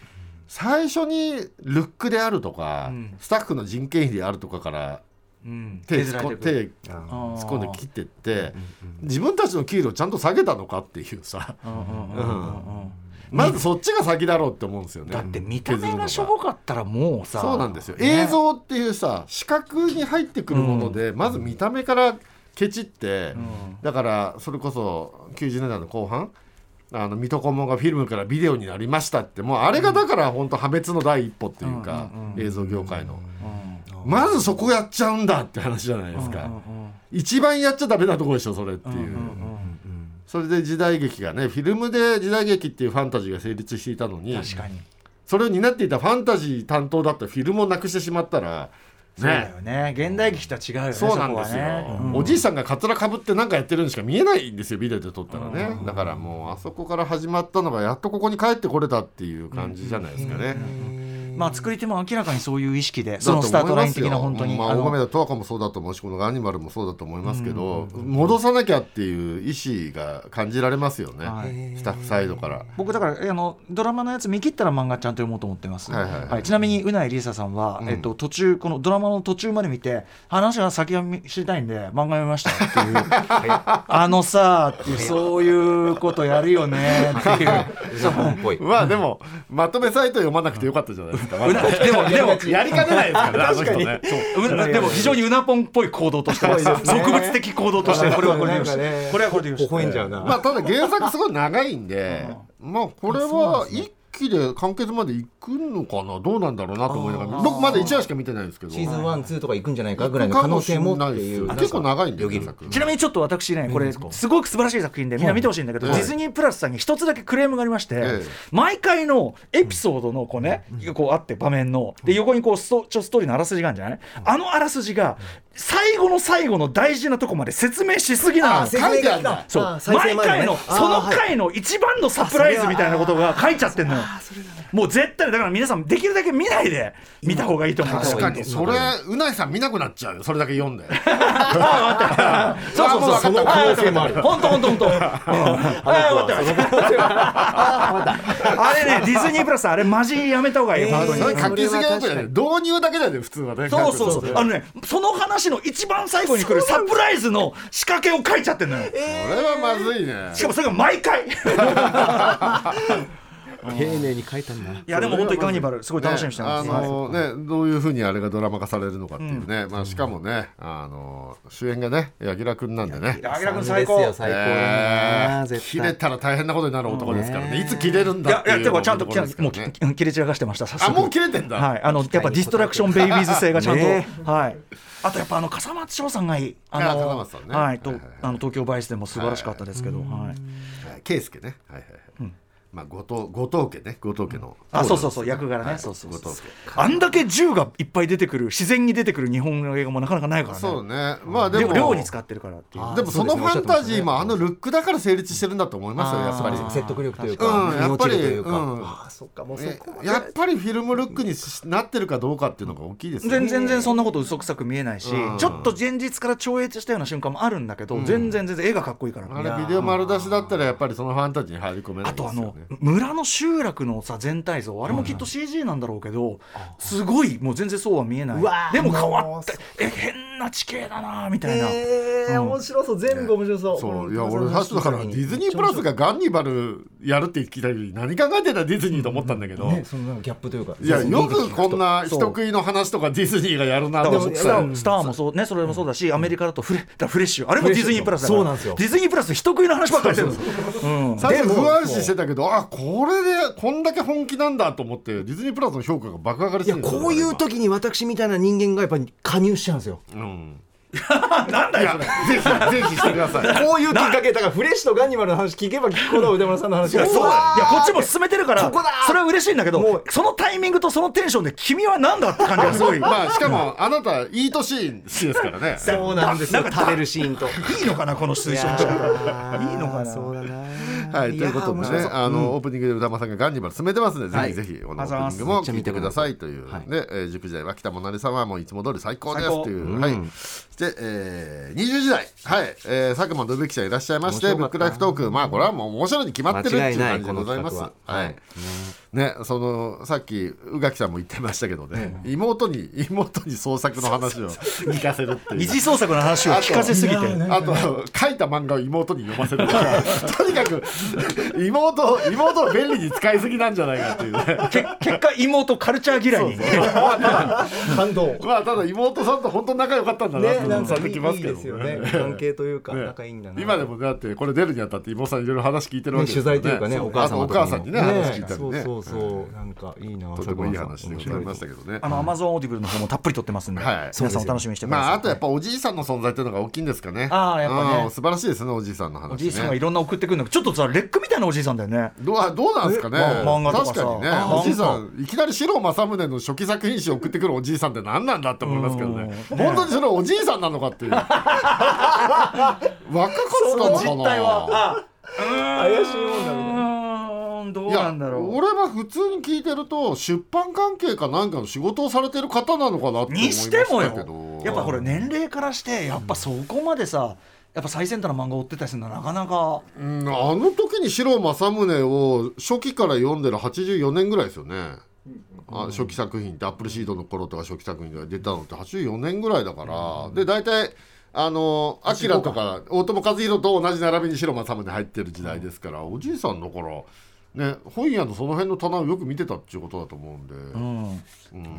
最初にルックであるとか、スタッフの人件費であるとかからうん。手突っ込んで切ってって、自分たちの給料ちゃんと下げたのかっていうさ、まずそっちが先だろうって思うんですよね。だって見た目がしょぼかったらもうさそうなんですよ、ね。映像っていうさ視覚に入ってくるもので、まず見た目からケチって、だからそれこそ90年代の後半あの水戸黄門がフィルムからビデオになりましたって。もうあれがだから本当破滅の第一歩っていうか、映像業界の、まずそこやっちゃうんだって話じゃないですか、一番やっちゃダメなところでしょそれっていう。それで時代劇がねフィルムで時代劇っていうファンタジーが成立していたのに。それを担っていたファンタジー担当だったフィルムをなくしてしまったらそうだねよね。現代劇とは違うよねそうなんですよ、ね。うん。おじいさんがカツラかぶって何かやってるんしか見えないんですよビデオで撮ったらね、だからもうあそこから始まったのがやっとここに帰ってこれたっていう感じじゃないですかね、まあ作り手も明らかにそういう意識でそのスタートライン的な本当にまあ、大亀田十和子もそうだと思うしこのアニマルもそうだと思いますけど、戻さなきゃっていう意思が感じられますよね、はい。スタッフサイドから。僕だからあのドラマのやつ見切ったら漫画ちゃんと読もうと思ってます、はいはいはい。ちなみにうないりささんは、えっと、途中このドラマの途中まで見て話が先が知りたいんで漫画読みましたっていう。あのさっていうそういうことやるよねっていう。まあでもまとめサイト読まなくてよかったじゃないですか？でもでも。やりかねないですからね。あの人ね。そう。うなでも非常にうなぽんっぽい行動としては植物的行動としてこれはこれでよし、これはこれでまあただ原作すごい長いんで、まあこれは一期で完結まで行くのかな？どうなんだろうなと思いながら僕まだ1話しか見てないんですけど。シーズン1、2とか行くんじゃないかぐらいの可能性もっていう。結構長いんで。ちなみにちょっと私ねこれすごく素晴らしい作品でみんな見てほしいんだけど、はいディズニープラスさんに一つだけクレームがありまして、ええ。毎回のエピソードのこうね、こうあって場面ので横にこうストちょストーリーのあらすじがあるんじゃない、あのあらすじが最後の最後の大事なとこまで説明しすぎなの。説明があんだ。そう。毎回のその回の一番のサプライズみたいなことが書いちゃってんのよもう絶対だから皆さんできるだけ見ないで見た方がいいと思う。確かにそれうないさん見なくなっちゃうよ。それだけ読んで。そうそうそう。その可能性もある。本当本当本当。ああ分かった。あれねディズニープラスあれマジやめた方がいい。よ本当に。書きすぎだとね。導入だけだよね普通はね。そうそうそう。あのねその話の一番最後に来るサプライズの仕掛けを書いちゃってんのよ。これはまずいね。しかもそれが毎回。い 丁寧に書いたんだ。やでも本当にガンニバルすごい楽しみにしてます、ねあのねどういうふうにあれがドラマ化されるのかっていうね、まあしかもねあの主演がね柳楽君なんでね。あきらくん最高。最高え切れ対たら大変なことになる男ですからね、いつ切れるんいだっていうやいやでもちゃんともう切れ散らかしてましたあもう切れてんだ、はい、あのやっぱディストラクションベイビーズ性がちゃんと、ねはい。あとやっぱあの笠松翔さんがいい、笠の松さんね。はい、とはいはいはいあの東京バイスでも素晴らしかったですけど、はい。はい。圭介ね。はいはいはい、まあ後藤後藤家ね後藤家のあ、そうそうそう役柄ね、そうそうそう。後藤家。あんだけ銃がいっぱい出てくる自然に出てくる日本の映画もなかなかないからね。そうね。まあでもで量に使ってるからっていう。でもそのファンタジーもあのルックだから成立してるんだと思いますよやっぱり。説得力といううか、んやっぱりうか、うん。ああそっかもうそねこまで。やっぱりフィルムルックにしなってるかどうかっていうのが大きいですよね。全然全然そんなこと嘘くさく見えないし、うん。ちょっと現実から超越したような瞬間もあるんだけど、全然全然絵がかっこいいから。あれビデオ丸出しだったらやっぱりそのファンタジーに入り込めないあとあの村の集落のさ全体像あれもきっと CG なんだろうけど、すごいもう全然そうは見えない。でも変わってえ変な地形だなみたいな、えー、面白そう。全部面白そう、そう。いや俺最初だからディズニープラスがガンニバルやるって聞いた時何考えてんだディズニーと思ったんだけど、ねそのギャップというか。いやよくこんな人食いの話とかディズニーがやるなとだから思ってスタースターもそうねそれもそうだしアメリカだとフレだフレッシュ。あれもディズニープラスだから。そうなんですよ。ディズニープラス人食いの話ばっかりしてるんですうん。最初不安視してたけどあこれでこんだけ本気なんだと思ってディズニープラスの評価が爆上がりいやしてるんですよこういう時に私みたいな人間がやっぱり加入しちゃうんですよ。うん。なんだよぜひぜひしてください。こういうきっかけだからフレッシュとガンニバルの話聞けば聞くほど歌丸さんの話がそう。いやこっちも進めてるからここだ。それは嬉しいんだけもうどそのタイミングとそのテンションで君は何だって感じがすごい。まあしかもあなたいい年ですからね。そうなんですよ。なんか食べるシーンと。いいのかなこの推奨いいのかな。そうだなはい、ということでね、あの、オープニングで歌間さんがガンニバル進めてますので、はいぜひぜひ、このオープニングも聞いてくださいという、はい。ね、えー塾時代は北もなりさんはもういつも通り最高です。という、はい。で、えー、20時代、はい、えー、佐久間信之さんいらっしゃいまして、ブックライフトーク、まあ、これはもう面白いに決まってるっていう感じでございます。は。い。ねそのさっき宇垣さんも言ってましたけどね、妹に妹に創作の話を。聞かせるっていう。二次創作の話を。聞かせすぎて。あと書いた漫画を妹に読ませるとか。とにかく妹妹を便利に使いすぎなんじゃないかっていうね。け結果妹カルチャー嫌いに。感動。まあただ妹さんと本当仲良かったんだなって伝わってきますけどですよね。関係というかね。仲いいんだな。今でもだってこれ出るにあたって妹さんいろいろ話聞いてるわねけですよ取材というかねそうお母様あとお母さんにね。話聞いたりそうねそうそうなんかいいなとてもいい話でございましたけどね。あのアマゾンオーディブルの方もたっぷり撮ってますんで、はい。皆さんお楽しみにしてください、まああとやっぱおじいさんの存在っていうのが大きいんですかね。あーやっぱね。うん素晴らしいですねおじいさんの話ね。おじいさんがいろんな送ってくるのちょっとさレックみたいなおじいさんだよねどうどうなんですかね。漫画とかさ。確かにね。あおじいさんいきなり四郎正宗の初期作品集を送ってくるおじいさんって何なんだって思いますけどね。うん。本当にそれおじいさんなのかっていう。若かったのかな。怪しいもんだうねーんどういやなんだろう。俺は普通に聞いてると出版関係かなんかの仕事をされてる方なのかなって思いまにししてもたけどよ。やっぱこれ年齢からしてやっぱそこまでさやっぱ最先端の漫画を追ってたりするのはなかなか。うんあの時に四郎正宗を初期から読んでる84年ぐらいですよね。あ初期作品ってアップルシードの頃とか初期作品が出たのって84年ぐらいだから、で大体あのアキラとか大友和弘と同じ並びに白正宗入ってる時代ですから、おじいさんだからね本屋のその辺の棚をよく見てたっていうことだと思うんで、うん。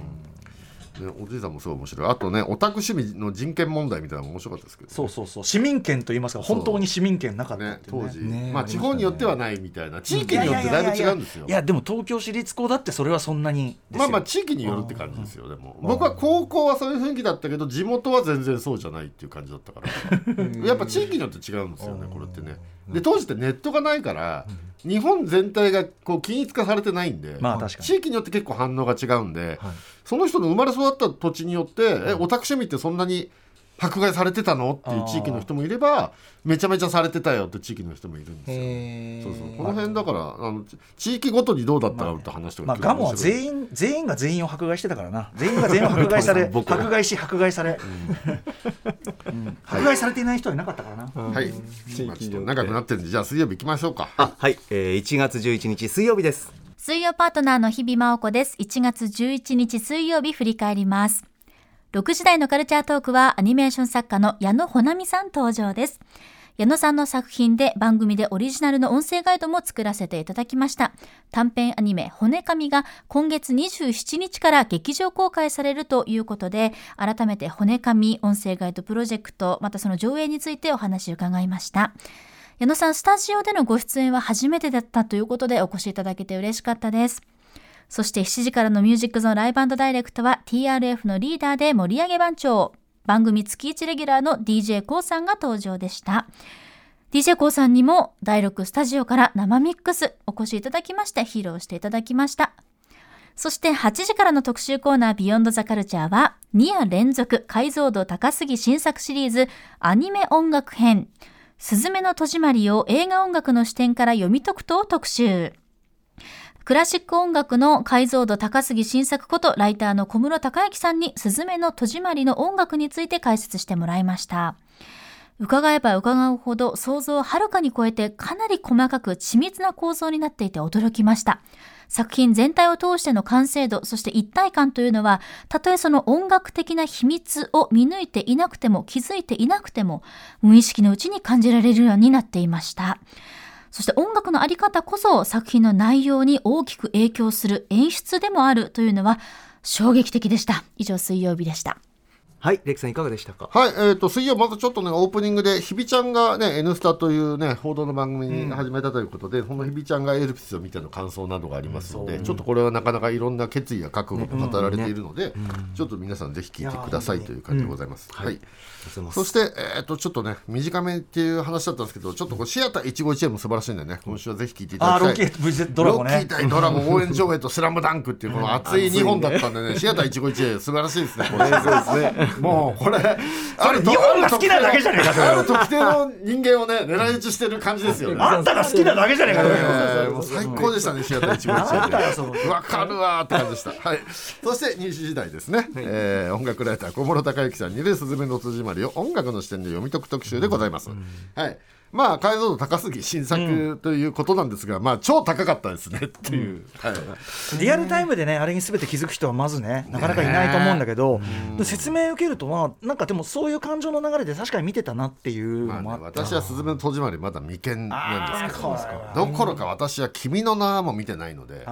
ね、おじいさんもすごい面白い。あとねオタク趣味の人権問題みたいなのも面白かったですけどそうそうそう。市民権と言いますか本当に市民権なかったっね。ね当時、ねまあ地方によってはないみたいな。地域によってだいぶ違うんですよ。いやでも東京市立高だってそれはそんなにまあまあ地域によるって感じですよ。でも。僕は高校はそういう雰囲気だったけど地元は全然そうじゃないっていう感じだったから。やっぱ地域によって違うんですよねこれってねで当時ってネットがないから日本全体がこう均一化されてないんで、まあ地域によって結構反応が違うんで、その人の生まれ育った土地によって、えオタク趣味ってそんなに迫害されてたの？っていう地域の人もいればめちゃめちゃされてたよって地域の人もいるんですよ。へそうそう。この辺だからあのち地域ごとにどうだったかって話とかまあガモは員全員全員が全員を迫害してたからな。全員が全員を迫害され 僕迫害し迫害され、うん。迫害されていない人はいなかったからな、はい、まあ、ちょっと長くなってるんでじゃあ水曜日行きましょうか。あはい、えー、1月11日水曜日です。水曜パートナーの日々真央子です。1月11日水曜日振り返ります。6時台のカルチャートークはアニメーション作家の矢野穂波さん登場です。矢野さんの作品で番組でオリジナルの音声ガイドも作らせていただきました。短編アニメ骨神が今月27日から劇場公開されるということで、改めて骨神音声ガイドプロジェクト、またその上映についてお話を伺いました。矢野さん、スタジオでのご出演は初めてだったということでお越しいただけて嬉しかったです。そして7時からのミュージックゾーンライブダイレクトは TRF のリーダーで盛り上げ番長、番組月1レギュラーの d j k o さんが登場でした。d j k o さんにも第6スタジオから生ミックスお越しいただきまして披露していただきました。そして8時からの特集コーナービヨンドザカルチャーは2夜連続解像度高すぎ新作シリーズアニメ音楽編。すずめの戸締まりを映画音楽の視点から読み解くと特集。クラシック音楽の解像度高すぎ新作ことライターの小室孝之さんにすずめの戸締まりの音楽について解説してもらいました。伺えば伺うほど想像をはるかに超えてかなり細かく緻密な構造になっていて驚きました。作品全体を通しての完成度、そして一体感というのは、たとえその音楽的な秘密を見抜いていなくても、気づいていなくても、無意識のうちに感じられるようになっていました。そして音楽のあり方こそ作品の内容に大きく影響する演出でもあるというのは衝撃的でした。以上水曜日でした。はいレイキさんいかがでしたか？はい、えー、と水曜まずちょっとねオープニングでひびちゃんがね「N スタ」というね報道の番組に始めたということで、そのひびちゃんがエルピスを見ての感想などがありますので、ちょっとこれはなかなかいろんな決意や覚悟が語られているので、ちょっと皆さんぜひ聞いてくださいという感じでございます。はい。そして、えー、とちょっとね短めっていう話だったんですけどちょっとこうシアター151も素晴らしいんでね今週はぜひ聞いていただきたい。ッキードラゴンね。ドラゴン応援上映とスラムダンクっていうこの熱い2本だったんでね、シアター151素晴らしいですね。これ もうこれ、ある日本が好きなだけじゃねえかある特定の人間をね狙い撃ちしてる感じですよね。あんたが好きなだけじゃねえかそれえーもう最高でしたね、シアター151で。わかるわーって感じでした。はい。そして2時時代ですね。えー音楽ライター小室孝之さんによるすずめの戸締まりを音楽の視点で読み解く特集でございます。はい。まあ解像度高すぎ新作ということなんですが、まあ超高かったですねっていう、はい。リアルタイムでねあれに全て気づく人はまずねなかなかいないと思うんだけど、で説明を受けるとまあなんかでもそういう感情の流れで確かに見てたなっていうまあねのもあった。私は「すずめの戸締まり」まだ未見なんですけどどころか私は「君の名」も見てないので。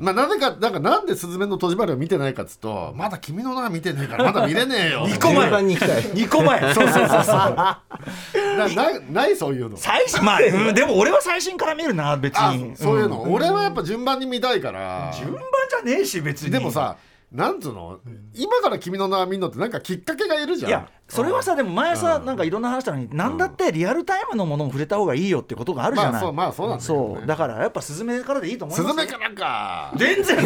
まあ、なぜか、なんか、なんでスズメの戸締まりを見てないかっつうと、まだ君の名は見てねえから、まだ見れねえよ。2個前順番に行きたい。2個前。そうそうそうそう。ななないそういうの。最新まあ、うん でも俺は最新から見るな別あにそういうの、ん俺はやっぱ順番に見たいから。順番じゃねえし別にでもさ、なんつうの、今から君の名は見るのって、なんかきっかけがいるじゃん。いやそれはさでも前さなんかいろんな話したのに何だってリアルタイムのものも触れた方がいいよってことがあるじゃない。まあそうまあそうなんそう。だからやっぱスズメからでいいと思いスますよ。ズメかなんか。全然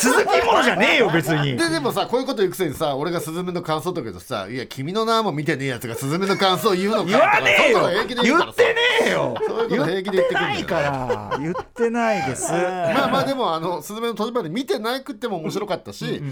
続きものじゃねえよ別に。ででもさこういうこと言うくせにさ俺がスズメの感想とか言うとさ「いや君の名も見てねえやつがスズメの感想言うのか」言わねえよ。言ってねえよ。言ってないから。言ってないです。まあまあでもあの「スズメの戸締まり」見てなくても面白かったし、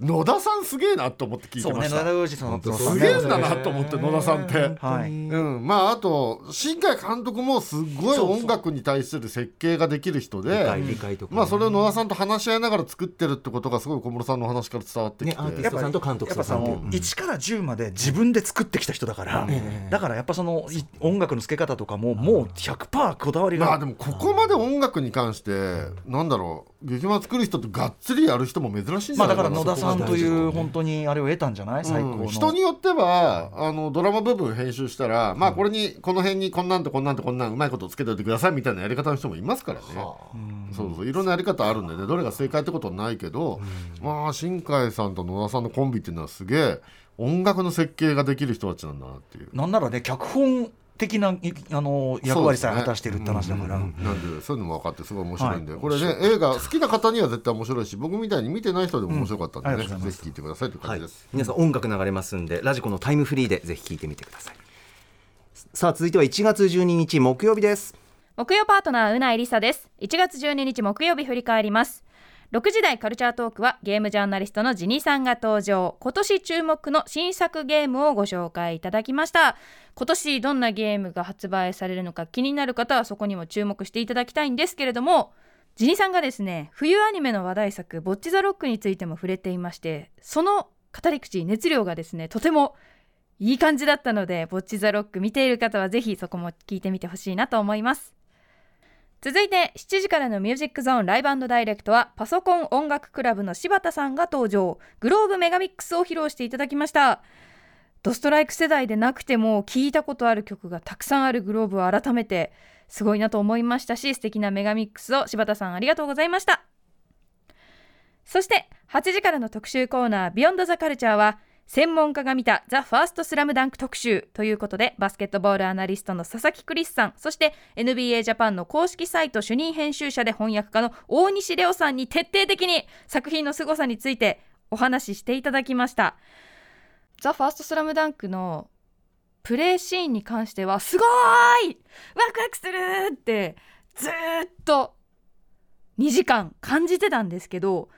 野田さんすげえなと思って聞いてました、そうね野田さんのすげえんだなと思って野田さんって。はい。うん、まああと新海監督もすごい音楽に対する設計ができる人で理解理解とかね。まあそれを野田さんと話し合いながら作ってるってことがすごい小室さんの話から伝わってきて、ねアーティストさんと監督ささんもう。1から10まで自分で作ってきた人だから、だからやっぱそのい音楽の付け方とかももう100%こだわりが、まあでもここまで音楽に関してなんだろう劇版作る人ってがっつりやる人も珍しいんじまあゃないかなだから野田さんという本当当にあれを得たんじゃない？最高の、人によってはあのドラマ部分編集したら、まあこれにこの辺にこんなんとこんなんとこんなんうまいことつけておいてくださいみたいなやり方の人もいますからね、そうそう。いろんなやり方あるんでね。どれが正解ってことはないけど、まあ新海さんと野田さんのコンビっていうのはすげえ音楽の設計ができる人たちなんだなっていう。なんならね脚本的ないあの役割さえ果たしてるって話だから、なんでそういうのも分かってすごい面白いんで、はい。これね映画好きな方には絶対面白いし僕みたいに見てない人でも面白かったんでね、うんぜひ聞いてくださいというはい感じです、、皆さん音楽流れますんでラジコのタイムフリーでぜひ聞いてみてください。さあ続いては1月12日木曜日です。木曜パートナーうないりさです。1月12日木曜日振り返ります6時台カルチャートークはゲームジャーナリストのジニさんが登場。今年注目の新作ゲームをご紹介いただきました。今年どんなゲームが発売されるのか気になる方はそこにも注目していただきたいんですけれどもジニさんがですね冬アニメの話題作「ボッチ・ザ・ロック」についても触れていましてその語り口熱量がですねとてもいい感じだったのでボッチ・ザ・ロック見ている方はぜひそこも聞いてみてほしいなと思います。続いて7時からのミュージックゾーンライブダイレクトはパソコン音楽クラブの柴田さんが登場。グローブメガミックスを披露していただきました。ドストライク世代でなくても聞いたことある曲がたくさんあるグローブを改めてすごいなと思いましたし素敵なメガミックスを柴田さんありがとうございました。そして8時からの特集コーナービヨンドザカルチャーは専門家が見たザ・ファーストスラムダンク特集ということでバスケットボールアナリストの佐々木クリスさんそして NBA ジャパンの公式サイト主任編集者で翻訳家の大西レオさんに徹底的に作品の凄さについてお話ししていただきました。ザ・ファーストスラムダンクのプレーシーンに関してはすごーい!ワクワクするってずっと2時間感じてたんですけど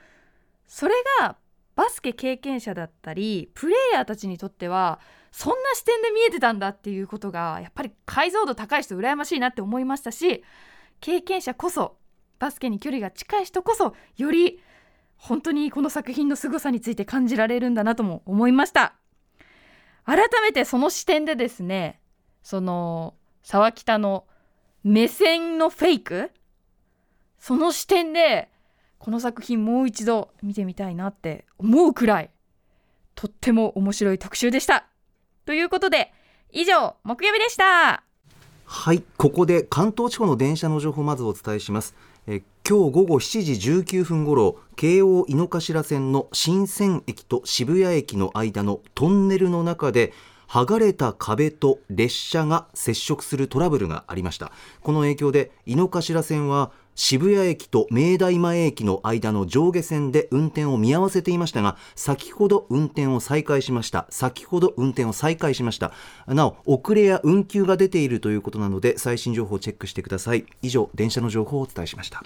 それがバスケ経験者だったりプレイヤーたちにとってはそんな視点で見えてたんだっていうことがやっぱり解像度高い人羨ましいなって思いましたし経験者こそバスケに距離が近い人こそより本当にこの作品の凄さについて感じられるんだなとも思いました。改めてその視点でですねその沢北の目線のフェイクその視点でこの作品もう一度見てみたいなって思うくらいとっても面白い特集でした。ということで以上木曜日でした。はいここで関東地方の電車の情報をまずお伝えします。え今日午後7時19分ごろ京王井の頭線の新線駅と渋谷駅の間のトンネルの中で剥がれた壁と列車が接触するトラブルがありました。この影響で井の頭線は渋谷駅と明大前駅の間の上下線で運転を見合わせていましたが先ほど運転を再開しました。先ほど運転を再開しました。なお遅れや運休が出ているということなので最新情報をチェックしてください。以上電車の情報をお伝えしました。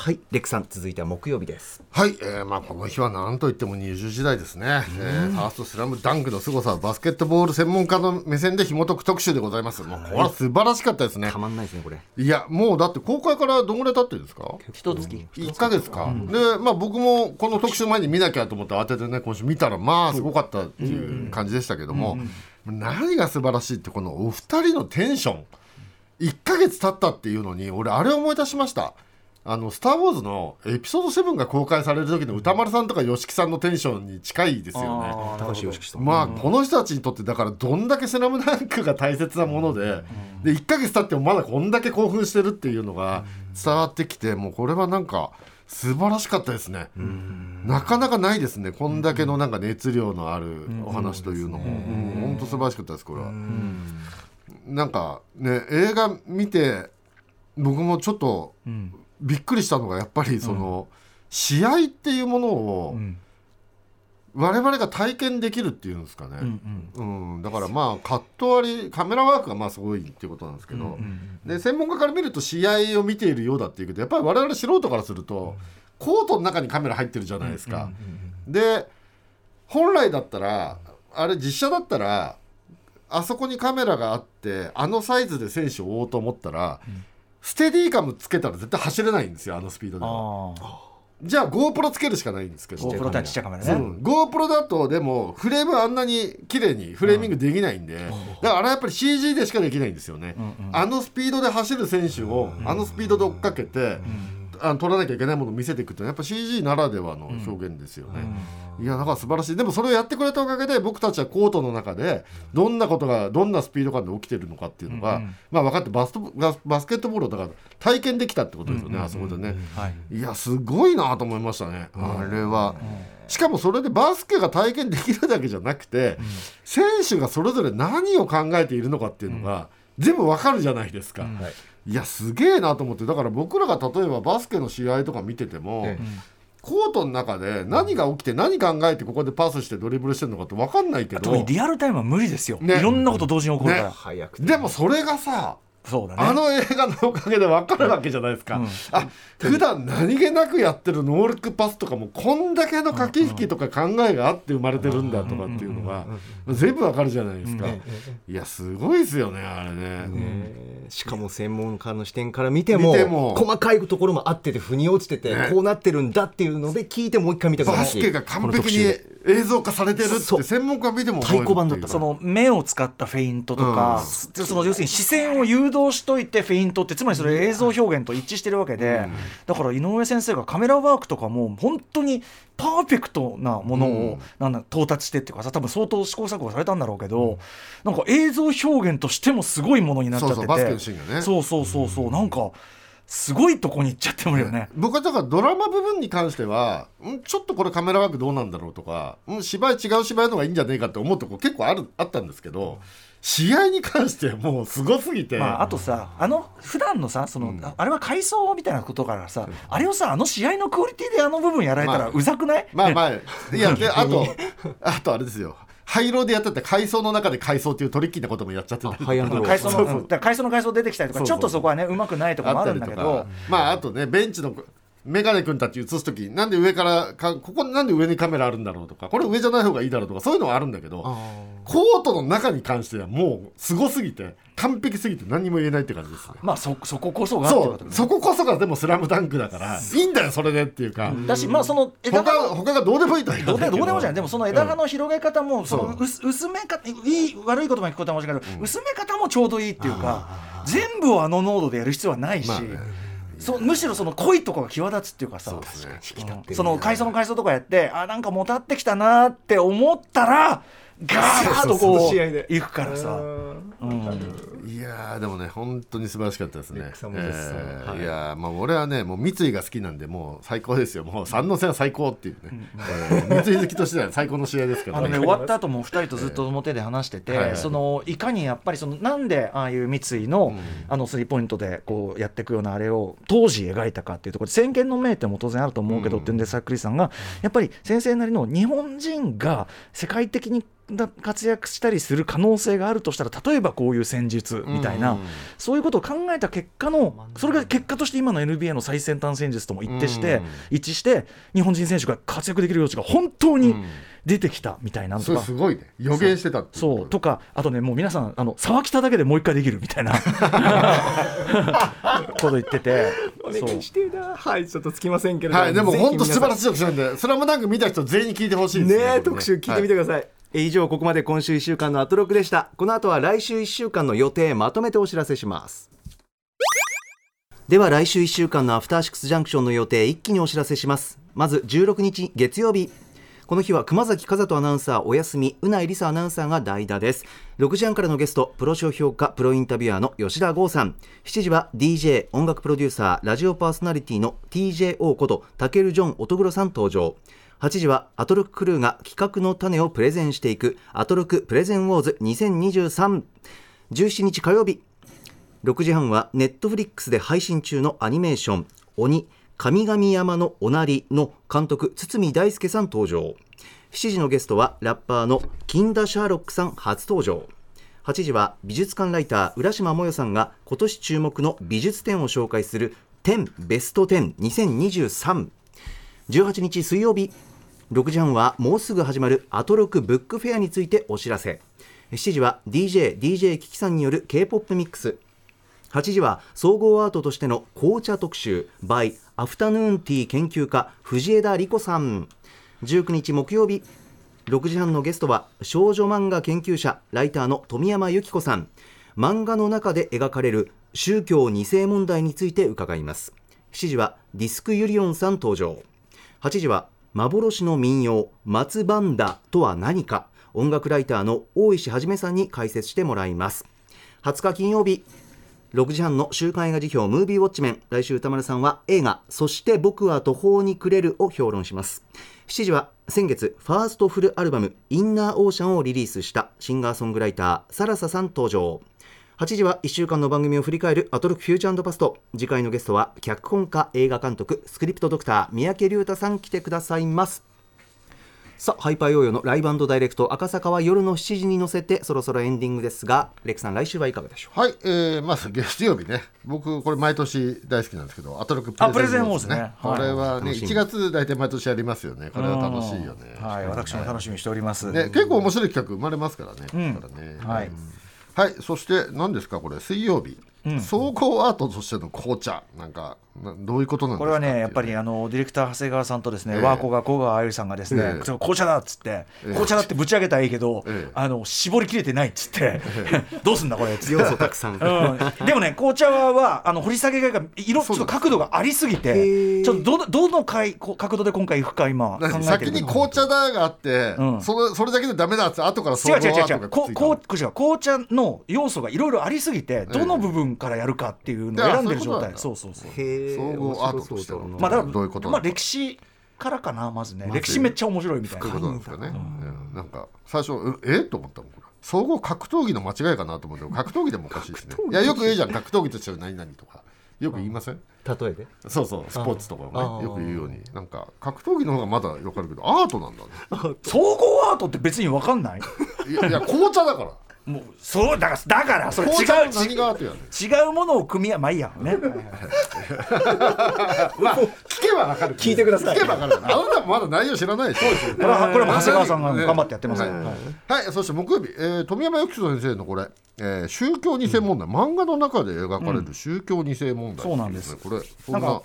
はい。レックさん続いては木曜日です。はい、えーまあ、この日は何といっても20時代ですね、えーファーストスラムダンクの凄さをバスケットボール専門家の目線で紐解く特集でございます、もうこれは素晴らしかったですね。たまんないですねこれ。いやもうだって公開からどんぐらい経ってるんですか？一月1か。月か、でまあ僕もこの特集前に見なきゃと思って当ててね今週見たらまあすごかったっていう感じでしたけども、何が素晴らしいってこのお二人のテンション。1か月経ったっていうのに俺あれ思い出しましたあの「スター・ウォーズ」のエピソード7が公開される時の歌丸さんとか YOSHIKI さんのテンションに近いですよね。高橋良樹さん。まあこの人たちにとってだからどんだけ「スラムダンクが大切なものでで1か月経ってもまだこんだけ興奮してるっていうのが伝わってきてもうこれはなんか素晴らしかったですね。なかなかないですね。こんだけのなんか熱量のあるお話というのも。本当素晴らしかったですこれは。なんかね映画見て僕もちょっとびっくりしたのがやっぱりその、試合っていうものを、我々が体験できるっていうんですかね、うんだからまあカット割りカメラワークがまあすごいっていうことなんですけど、で専門家から見ると試合を見ているようだっていうけどやっぱり我々素人からすると、コートの中にカメラ入ってるじゃないですか。で本来だったらあれ実写だったらあそこにカメラがあってあのサイズで選手を追おうと思ったら、ステディカムつけたら絶対走れないんですよあのスピードでは。あじゃあ GoPro つけるしかないんですけど。GoPro 対ちっちゃいカメラね、うん。GoPro だとでもフレームあんなに綺麗にフレーミングできないんで、だからあれはやっぱり CG でしかできないんですよね、あのスピードで走る選手をあのスピードで追っかけて、あの取らなきゃいけないものを見せていくっていうのはやっぱ CG ならではの表現ですよね、いやだから素晴らしい。でもそれをやってくれたおかげで僕たちはコートの中でどんなことがどんなスピード感で起きてるのかっていうのが、まあ分かってバストバスバスケットボールをだから体験できたってことですよね、あそこでね、はい。いやすごいなと思いましたね、あれは。しかもそれでバスケが体験できるだけじゃなくて、選手がそれぞれ何を考えているのかっていうのが、全部わかるじゃないですか。いやすげえなと思ってだから僕らが例えばバスケの試合とか見てても、えコートの中で何が起きて何考えてここでパスしてドリブルしてるのかって分かんないけど特にリアルタイムは無理ですよ、ね。いろんなこと同時に起こるから、ね。早くてでもそれがさそうだね。あの映画のおかげで分かるわけじゃないですか、あ普段何気なくやってるノールックパスとかもこんだけの駆け引きとか考えがあって生まれてるんだとかっていうのが全部分かるじゃないですか、いやすごいですよねあれね、ねしかも専門家の視点から見ても細かいところもあってて腑に落ちてて、ね。こうなってるんだっていうので聞いてもう一回見たくなるしバスケが完璧に映像化されてるって専門家見ても太鼓判だった。その目を使ったフェイントとか、でその要するに視線を誘導しといてフェイントってつまりそれ映像表現と一致してるわけで、だから井上先生がカメラワークとかも本当にパーフェクトなものを、なんだ到達してっていうかさ多分相当試行錯誤されたんだろうけど、なんか映像表現としてもすごいものになっちゃってて。そうそうそうそうそうなんかすごいとこに行っちゃってるよね。僕はだからドラマ部分に関してはんちょっとこれカメラワークどうなんだろうとかん芝居違う芝居の方がいいんじゃねえかって思うとこ結構あるあったんですけど試合に関してはもうすごすぎて、まあ、あとさあの普段のさその、ああれは回想みたいなことからさ、あれをさあの試合のクオリティであの部分やられたらまあうざくない、まあまあいやで あと あとあれですよ廃炉でやってた階層の中で階層っていうトリッキーなこともやっちゃってたりハイアンドロー。回想のそうそうう。ん。だから回想の回想出てきたりとかちょっとそこはねうまくないとかもあるんだけど。まああとねベンチのメガネ君たち映す時なんで上からかここなんで上にカメラあるんだろうとか。これ上じゃない方がいいだろうとかそういうのはあるんだけどコートの中に関してはもうすごすぎて完璧すぎて何にも言えないって感じですね。まあそそここそがそうそここそがでも「スラムダンクだからいいんだよそれでっていうか。だしまあその枝他葉他がどうでもいいとは言どうでどうでもじゃない。でもその枝葉の広げ方も、その薄薄め方いい悪いことも聞こえたかもしれないけど、薄め方もちょうどいいっていうか全部をあの濃度でやる必要はないし、そうむしろその濃いところが際立つっていうかさ。そね。うんその階層の階層とかやってあなんかもたってきたなって思ったらガーッとこう試合で。いくからさ、うんいやーでもね本当に素晴らしかったですね。い。やーまあ俺はねもう三井が好きなんでもう最高ですよもう三の線は最高っていうね、えー三井好きとしては最高の試合ですから。あのね、終わった後も2人とずっと表で話してて、はいはい。そのいかにやっぱりそのなんでああいう三井の,、あのスリーポイントでこうやっていくようなあれを当時描いたかっていうところで先見の明点も当然あると思うけどってん。でさっくりさんがやっぱり先生なりの日本人が世界的にだ活躍したりする可能性があるとしたら例えばこういう戦術みたいな、うん。そういうことを考えた結果のそれが結果として今の NBA の最先端戦術とも一致して、うん。一致して日本人選手が活躍できる余地が本当にうん。出てきたみたいなとか。れすごいね。予言してたそう。とかあとねもう皆さんあの沢北だけでもう一回できるみたいな。こと言ってて。そう。してえな。はいちょっとつきませんけれどはいでも本当素晴らししい特集なんで「スラムダンク見た人全員に聞いてほしいですね。えこれ特集聞いてみてください、え以上ここまで今週1週間のアトロクでした。この後は来週1週間の予定まとめてお知らせします。では来週1週間のアフターシックスジャンクションの予定一気にお知らせします。まず16日月曜日。この日は熊崎和人アナウンサーお休みうないりさアナウンサーが代打です。6時半からのゲストプロ書評家プロインタビュアーの吉田剛さん。7時は DJ 音楽プロデューサーラジオパーソナリティの TJO ことタケルジョン乙黒さん登場。8時はアトロッククルーが企画の種をプレゼンしていくアトロックプレゼンウォーズ2023 17日火曜日6時半はネットフリックスで配信中のアニメーション「鬼神々山のおなり」の監督堤大輔さん登場。7時のゲストはラッパーの金田シャーロックさん初登場。8時は美術館ライター浦島もよさんが今年注目の美術展を紹介する10ベスト102023 18日水曜日6時半はもうすぐ始まるアトロクブックフェアについてお知らせ。7時は DJ DJ キキさんによる K-POP ミックス。8時は総合アートとしての紅茶特集 by アフタヌーンティー研究家藤枝理子さん。19日木曜日6時半のゲストは少女漫画研究者ライターの富山由紀子さん。漫画の中で描かれる宗教2世問題について伺います。7時はディスクユリオンさん登場。8時は幻の民謡松バンダとは何か。音楽ライターの大石はじめさんに解説してもらいます。20日金曜日6時半の週刊映画辞表ムービーウォッチメン。来週歌丸さんは映画「そして僕は途方に暮れる」を評論します。7時は先月ファーストフルアルバム「インナーオーシャン」をリリースしたシンガーソングライターサラサさん登場。8時は1週間の番組を振り返るアトロックフューチャーパスト次回のゲストは脚本家映画監督スクリプトドクター三宅龍太さん来てくださいます。さあハイパーヨーヨーのライブダイレクト赤坂は夜の7時に乗せてそろそろエンディングですがレクさん来週はいかがでしょう？はい、えー、まず月曜日ね。僕これ毎年大好きなんですけどアトロックあプレゼンウォーズね。ねこれはね楽しみ。1月大体毎年やりますよね。これは楽しいよね。はい。私も楽しみにしております、ね、結構面白い企画生まれますからね。ん。ここからね。はいはい、そして何ですかこれ？水曜日、総合アートとしての紅茶なんかなどういうことなんですかこれはねやっぱりあのディレクター長谷川さんとですね、ええ。ワーコが小川あゆりさんがですね、ええ。ちょっと紅茶だっつって、ええ。紅茶だってぶち上げたらいいけど、ええ。あの絞りきれてないっつって、どうすんだこれっつって。要素たくさん。うん、でもね紅茶はあの掘り下げが色ちょっと角度がありすぎてちょっとどどの回こ角度で今回いくか今考えてる何先に紅茶だがあって、うん。それそれだけでダメだって後から総違う合アー違う違う違う。こトがくっついたこう違う紅茶の要素がいろいろありすぎてどの部分からやるかっていうのを選んでる状態。そうそうそう。へ総合アートとしてのまあだからどういうことまあ歴史からかなまずね。歴史めっちゃ面白いみたいな。ことなんですかね、うん。なんか最初うえ？と思ったもんこれ総合格闘技の間違いかなと思って。格闘技でもおかしいですねいやよく言うじゃん。格闘技としては何々とか。よく言いません？例えで？そうそうスポーツとかもね。よく言うように。なんか格闘技の方がまだわかるけどアートなんだね。総合アートって別に分かんない？いやいや紅茶だからもうそうだからだからそれ違う違うものを組み合わまあいいやね。まあ聞けばわかる聞いてください。聞けばわかるあなたもまだ内容知らないでしょ。これはこれも長谷川さんがね頑張ってやってますよ。はい。はい。はい、そして木曜日、えー富山由紀子先生のこれ、えー宗教二世問題、漫画の中で描かれる宗教二世問題、そうなんです。これそんななんか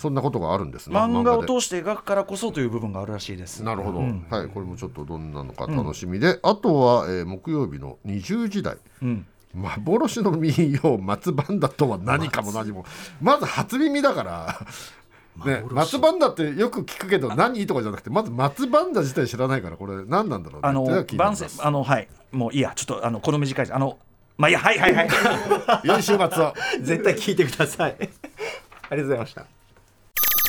そんなことがあるんですね漫画をで。通して描くからこそという部分があるらしいです。なるほど、はいこれもちょっとどんなのか楽しみで、あとは、えー木曜日の20時台。うん。幻の民謡松バンダとは何かも何も。まず初耳だから。ね、松バンダってよく聞くけど何とかじゃなくてまず松バンダ自体知らないからこれ何なんだろうね。あの番宣あのはい。もういいや。ちょっとあのこの短いあのまあいいやはいはいはい。良い週末を。絶対聞いてください。ありがとうございました